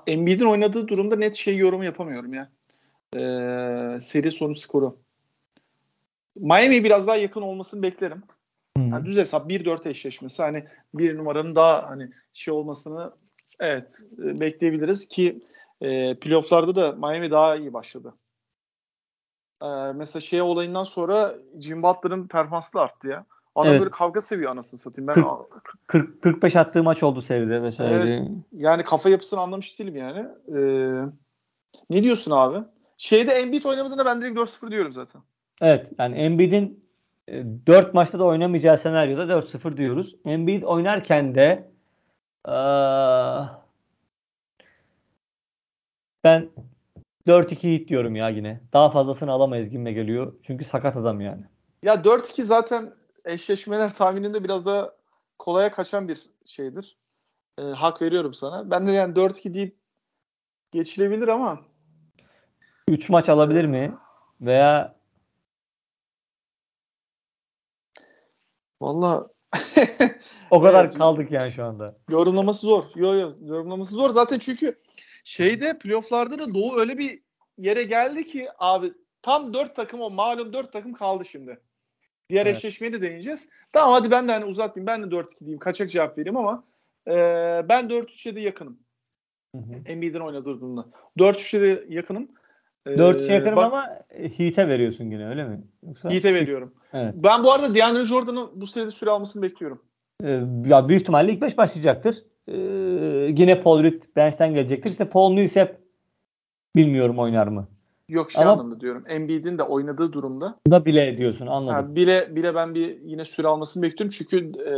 [SPEAKER 1] Embiid'in oynadığı durumda net şey yorum yapamıyorum ya. Ee, seri sonuç skoru. Miami biraz daha yakın olmasını beklerim. Hmm. Yani düz hesap 1-4 eşleşmesi hani bir numaranın daha hani şey olmasını evet e, bekleyebiliriz ki e, playofflarda da Miami daha iyi başladı. E, mesela şey olayından sonra Jim Butler'ın performansı da arttı ya. Adam evet. böyle kavga seviyor anasını satayım. Ben
[SPEAKER 3] 40, 40, 45 attığı maç oldu seride mesela. Evet.
[SPEAKER 1] Yani kafa yapısını anlamış değilim yani. Ee, ne diyorsun abi? Şeyde Embiid oynamadığında ben direkt 4-0 diyorum zaten.
[SPEAKER 3] Evet yani Embiid'in 4 e, maçta da oynamayacağı senaryoda 4-0 diyoruz. Embiid oynarken de ee, ben 4-2 hit diyorum ya yine. Daha fazlasını alamayız gibi geliyor. Çünkü sakat adam yani.
[SPEAKER 1] Ya 4-2 zaten eşleşmeler tahmininde biraz da kolaya kaçan bir şeydir. E, hak veriyorum sana. Ben de yani 4-2 deyip geçilebilir ama
[SPEAKER 3] 3 maç alabilir mi? Veya
[SPEAKER 1] Valla
[SPEAKER 3] o kadar evet, kaldık yani şu anda.
[SPEAKER 1] Yorumlaması zor. Yo, yo, yorumlaması zor. Zaten çünkü şeyde playofflarda da Doğu öyle bir yere geldi ki abi tam 4 takım o malum 4 takım kaldı şimdi. Diğer evet. eşleşmeye de değineceğiz. Tamam hadi ben de hani uzatmayayım. Ben de 4-2 diyeyim. Kaçak cevap vereyim ama e, ben 4-3'e de yakınım. Embiid'in oynadığı durumda. 4-3'e de yakınım.
[SPEAKER 3] 4 ee, yakınım bak, ama Heat'e veriyorsun yine öyle mi?
[SPEAKER 1] Yoksa Heat'e veriyorum. Evet. Ben bu arada DeAndre Jordan'ın bu seride süre almasını bekliyorum.
[SPEAKER 3] Ee, ya büyük ihtimalle ilk 5 başlayacaktır. Ee, yine Paul Reed bench'ten gelecektir. İşte Paul Millsap bilmiyorum oynar mı?
[SPEAKER 1] Yok şey Ama, anlamda diyorum. Embiid'in de oynadığı durumda.
[SPEAKER 3] Da bile diyorsun anladım. Ha,
[SPEAKER 1] bile bile ben bir yine süre almasını bekliyorum. Çünkü e,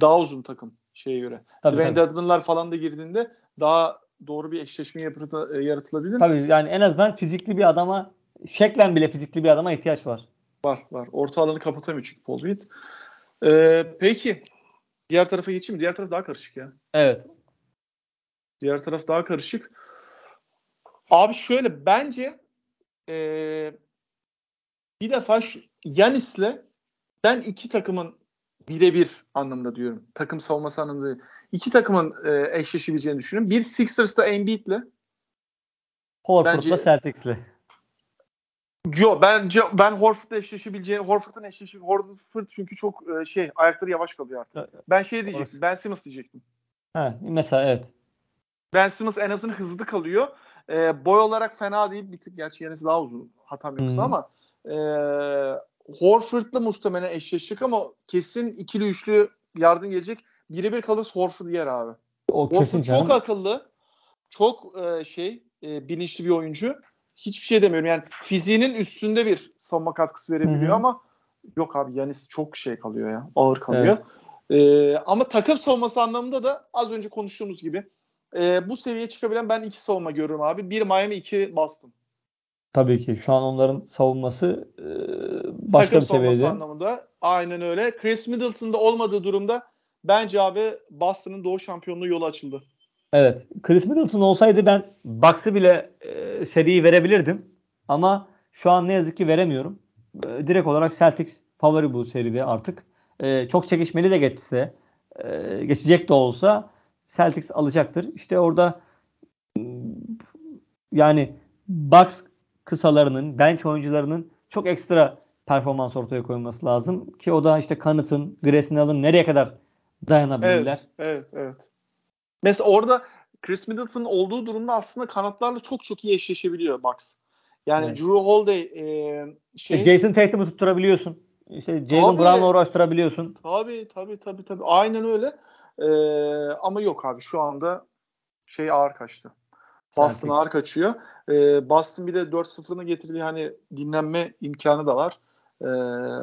[SPEAKER 1] daha uzun takım şeye göre. Tabii, Dwayne Dedman'lar falan da girdiğinde daha doğru bir eşleşme yapıtı, e, yaratılabilir.
[SPEAKER 3] Tabii yani en azından fizikli bir adama şeklen bile fizikli bir adama ihtiyaç var.
[SPEAKER 1] Var var. Orta alanı kapatamıyor çünkü Paul Reed. Ee, peki diğer tarafa geçeyim? Diğer taraf daha karışık ya.
[SPEAKER 3] Evet.
[SPEAKER 1] Diğer taraf daha karışık. Abi şöyle bence ee, bir defa şu Yanis'le ben iki takımın birebir anlamda diyorum. Takım savunması anlamında iki takımın e, eşleşebileceğini düşünüyorum. Bir Sixers'ta Embiid'le.
[SPEAKER 3] Horford'la Celtics'le.
[SPEAKER 1] Yo bence ben Horford'la eşleşebileceğini Horford'un eşleşi Horford çünkü çok e, şey ayakları yavaş kalıyor artık. Ben şey diyecektim. Ben Simmons diyecektim.
[SPEAKER 3] Ha, mesela evet.
[SPEAKER 1] Ben Simmons en azından hızlı kalıyor. E, boy olarak fena değil. Bir tık gerçi yenisi daha uzun hatam yoksa hmm. ama e, Horford'la muhtemelen eşleşecek ama kesin ikili üçlü yardım gelecek. Birebir kalırsa Horford yer abi. O Horford çok akıllı. Çok e, şey e, bilinçli bir oyuncu. Hiçbir şey demiyorum. Yani fiziğinin üstünde bir savunma katkısı verebiliyor Hı-hı. ama yok abi Yanis çok şey kalıyor ya. Ağır kalıyor. E, ama takım savunması anlamında da az önce konuştuğumuz gibi e, bu seviyeye çıkabilen ben iki savunma görüyorum abi. Bir Miami, iki Boston.
[SPEAKER 3] Tabii ki şu an onların savunması e, başka
[SPEAKER 1] takım
[SPEAKER 3] bir seviyede.
[SPEAKER 1] savunması anlamında aynen öyle. Chris Middleton'da olmadığı durumda bence abi Boston'ın doğu şampiyonluğu yolu açıldı.
[SPEAKER 3] Evet. Chris Middleton olsaydı ben Bucks'ı bile e, seriyi verebilirdim. Ama şu an ne yazık ki veremiyorum. E, direkt olarak Celtics favori bu seride artık. E, çok çekişmeli de geçse, e, geçecek de olsa Celtics alacaktır. İşte orada yani Bucks kısalarının, bench oyuncularının çok ekstra performans ortaya koyması lazım ki o da işte Kanıt'ın, Grayson nereye kadar dayanabilirler.
[SPEAKER 1] Evet, evet, evet. Mesela orada Chris Middleton olduğu durumda aslında kanatlarla çok çok iyi eşleşebiliyor Bucks. Yani evet. Drew Holiday e,
[SPEAKER 3] şey... İşte Jason Tatum'u tutturabiliyorsun. İşte Jalen Brown'la uğraştırabiliyorsun.
[SPEAKER 1] Tabii tabii tabii tabii. Aynen öyle. Ee, ama yok abi şu anda şey ağır kaçtı. Boston ağır kaçıyor. Ee, Boston bir de 4-0'ını getirdiği hani dinlenme imkanı da var. Ee,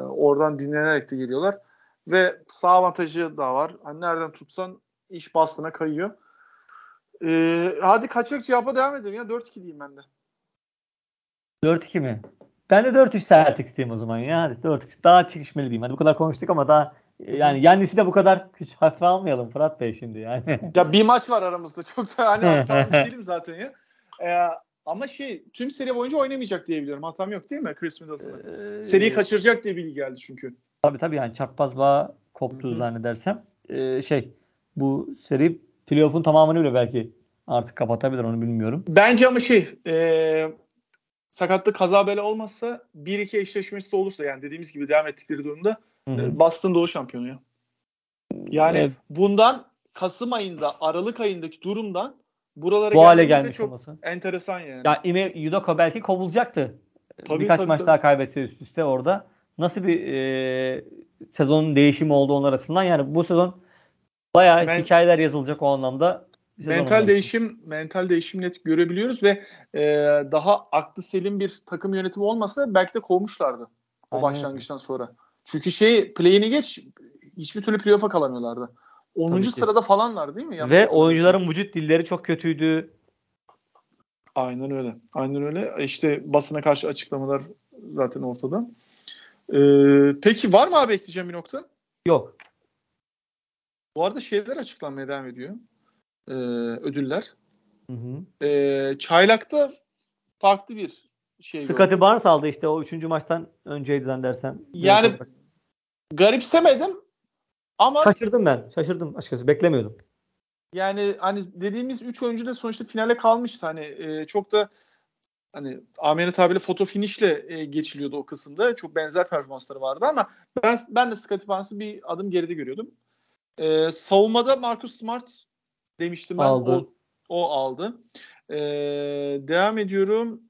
[SPEAKER 1] oradan dinlenerek de geliyorlar. Ve sağ avantajı da var. Hani nereden tutsan iş Boston'a kayıyor. Ee, hadi kaçak cevaba devam edelim ya. 4-2 diyeyim ben de.
[SPEAKER 3] 4-2 mi? Ben de 4-3 Celtics diyeyim o zaman ya. Hadi 4-3. Daha çekişmeli diyeyim. Hadi bu kadar konuştuk ama daha yani Yannis'i de bu kadar hiç hafife almayalım Fırat Bey şimdi yani.
[SPEAKER 1] ya bir maç var aramızda. Çok da hani hatam değilim zaten ya. Ee, ama şey tüm seri boyunca oynamayacak diye biliyorum. Hatam yok değil mi Chris Middleton'a? Ee, Seriyi kaçıracak diye bilgi geldi çünkü.
[SPEAKER 3] Tabii tabii yani çarpmaz bağ koptu Hı-hı. zannedersem. Ee, şey bu seri playoff'un tamamını bile belki artık kapatabilir onu bilmiyorum.
[SPEAKER 1] Bence ama şey e, sakatlık kaza bela olmazsa 1-2 eşleşmesi olursa yani dediğimiz gibi devam ettikleri durumda Hı-hı. E, Boston Doğu şampiyonu ya. Yani evet. bundan Kasım ayında, Aralık ayındaki durumdan buralara
[SPEAKER 3] Bu hale gelmiş
[SPEAKER 1] çok
[SPEAKER 3] olması.
[SPEAKER 1] enteresan yani.
[SPEAKER 3] Ya Ime Yudoka belki kovulacaktı. Tabii, Birkaç tabii, maç tabii. daha kaybetse üst üste orada. Nasıl bir e, sezonun değişimi oldu onlar açısından. Yani bu sezon bayağı Men- hikayeler yazılacak o anlamda.
[SPEAKER 1] Mental değişim, için. mental değişim net görebiliyoruz ve e, daha aklı selim bir takım yönetimi olmasa belki de kovmuşlardı o Aynen. başlangıçtan sonra. Çünkü şey play'ini geç hiçbir türlü playoff'a kalamıyorlardı. 10. sırada falanlar değil mi?
[SPEAKER 3] Yanlış Ve oyuncuların vücut dilleri çok kötüydü.
[SPEAKER 1] Aynen öyle. Aynen öyle. İşte basına karşı açıklamalar zaten ortada. Ee, peki var mı abi ekleyeceğim bir nokta?
[SPEAKER 3] Yok.
[SPEAKER 1] Bu arada şeyler açıklanmaya devam ediyor. Ee, ödüller. Hı hı. Ee, Çaylak'ta farklı bir şey
[SPEAKER 3] Scotty Barnes aldı işte o üçüncü maçtan önceydi zannedersem.
[SPEAKER 1] Yani garipsemedim ama
[SPEAKER 3] şaşırdım ben. Şaşırdım açıkçası. Beklemiyordum.
[SPEAKER 1] Yani hani dediğimiz 3 oyuncu da sonuçta finale kalmıştı. Hani e, çok da hani amene tabiri foto finişle e, geçiliyordu o kısımda. Çok benzer performansları vardı ama ben ben de Scottie Barnes'ı bir adım geride görüyordum. E, savunmada Marcus Smart demiştim ben. Aldı. O, o aldı. E, devam ediyorum.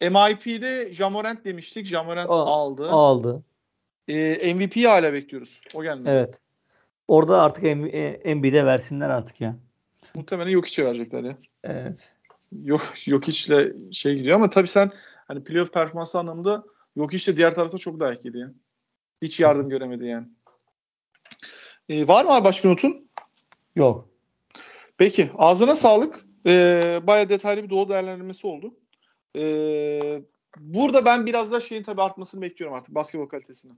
[SPEAKER 1] MIP'de Jamorant demiştik. Jamorant o, aldı.
[SPEAKER 3] Aldı.
[SPEAKER 1] E, MVP'yi hala bekliyoruz. O gelmedi.
[SPEAKER 3] Evet. Orada artık Embiid'e versinler artık ya.
[SPEAKER 1] Muhtemelen yok içe verecekler ya.
[SPEAKER 3] Evet.
[SPEAKER 1] Yok yok içle şey gidiyor ama tabii sen hani playoff performansı anlamında yok işte diğer tarafta çok daha etkili yani. Hiç yardım göremedi yani. Ee, var mı abi başka notun?
[SPEAKER 3] Yok.
[SPEAKER 1] Peki ağzına sağlık. Ee, Baya detaylı bir doğu değerlendirmesi oldu. Ee, burada ben biraz da şeyin tabii artmasını bekliyorum artık basketbol kalitesini.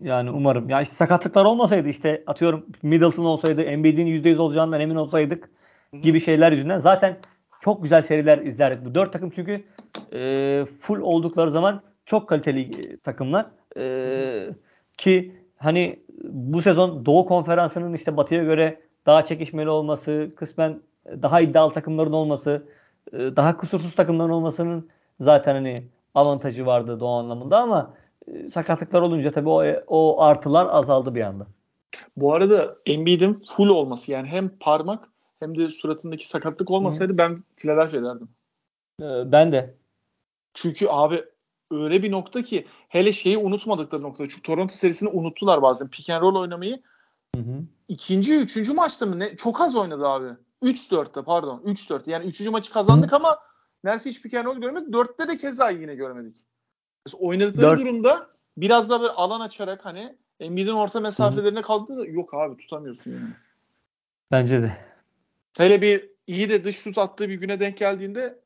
[SPEAKER 3] Yani umarım. Ya işte sakatlıklar olmasaydı işte atıyorum Middleton olsaydı, Embiid'in %100 olacağından emin olsaydık gibi şeyler yüzünden zaten çok güzel seriler izlerdik. Bu dört takım çünkü e, full oldukları zaman çok kaliteli e, takımlar. E, ki hani bu sezon Doğu Konferansı'nın işte Batı'ya göre daha çekişmeli olması, kısmen daha iddialı takımların olması, e, daha kusursuz takımların olmasının zaten hani avantajı vardı Doğu anlamında ama e, sakatlıklar olunca tabii o, o artılar azaldı bir anda.
[SPEAKER 1] Bu arada Embiid'in full olması yani hem parmak hem de suratındaki sakatlık olmasaydı Hı. ben Philadelphia derdim.
[SPEAKER 3] Ee, ben de.
[SPEAKER 1] Çünkü abi öyle bir nokta ki hele şeyi unutmadıkları nokta. Çünkü Toronto serisini unuttular bazen. Pick and roll oynamayı. Hı hı. İkinci, üçüncü maçta mı ne? Çok az oynadı abi. 3-4'te pardon. 3-4. Yani üçüncü maçı kazandık hı. ama neredeyse hiç pick and roll görmedik. Dörtte de keza yine görmedik. Mesela oynadıkları Dört. durumda biraz daha böyle alan açarak hani Embiid'in orta mesafelerine kaldığında yok abi tutamıyorsun yani.
[SPEAKER 3] Bence de.
[SPEAKER 1] Hele bir iyi de dış şut attığı bir güne denk geldiğinde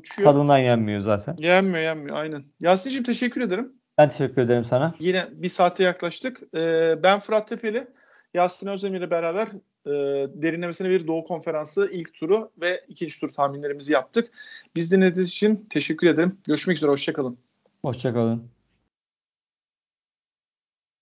[SPEAKER 1] uçuyor.
[SPEAKER 3] Tadından yenmiyor zaten.
[SPEAKER 1] Yenmiyor yenmiyor aynen. Yasin'cim teşekkür ederim.
[SPEAKER 3] Ben teşekkür ederim sana.
[SPEAKER 1] Yine bir saate yaklaştık. Ee, ben Fırat Tepeli, Yasin Özdemir ile beraber e, derinlemesine bir Doğu Konferansı ilk turu ve ikinci tur tahminlerimizi yaptık. Biz dinlediğiniz için teşekkür ederim. Görüşmek üzere, hoşçakalın.
[SPEAKER 3] Hoşçakalın.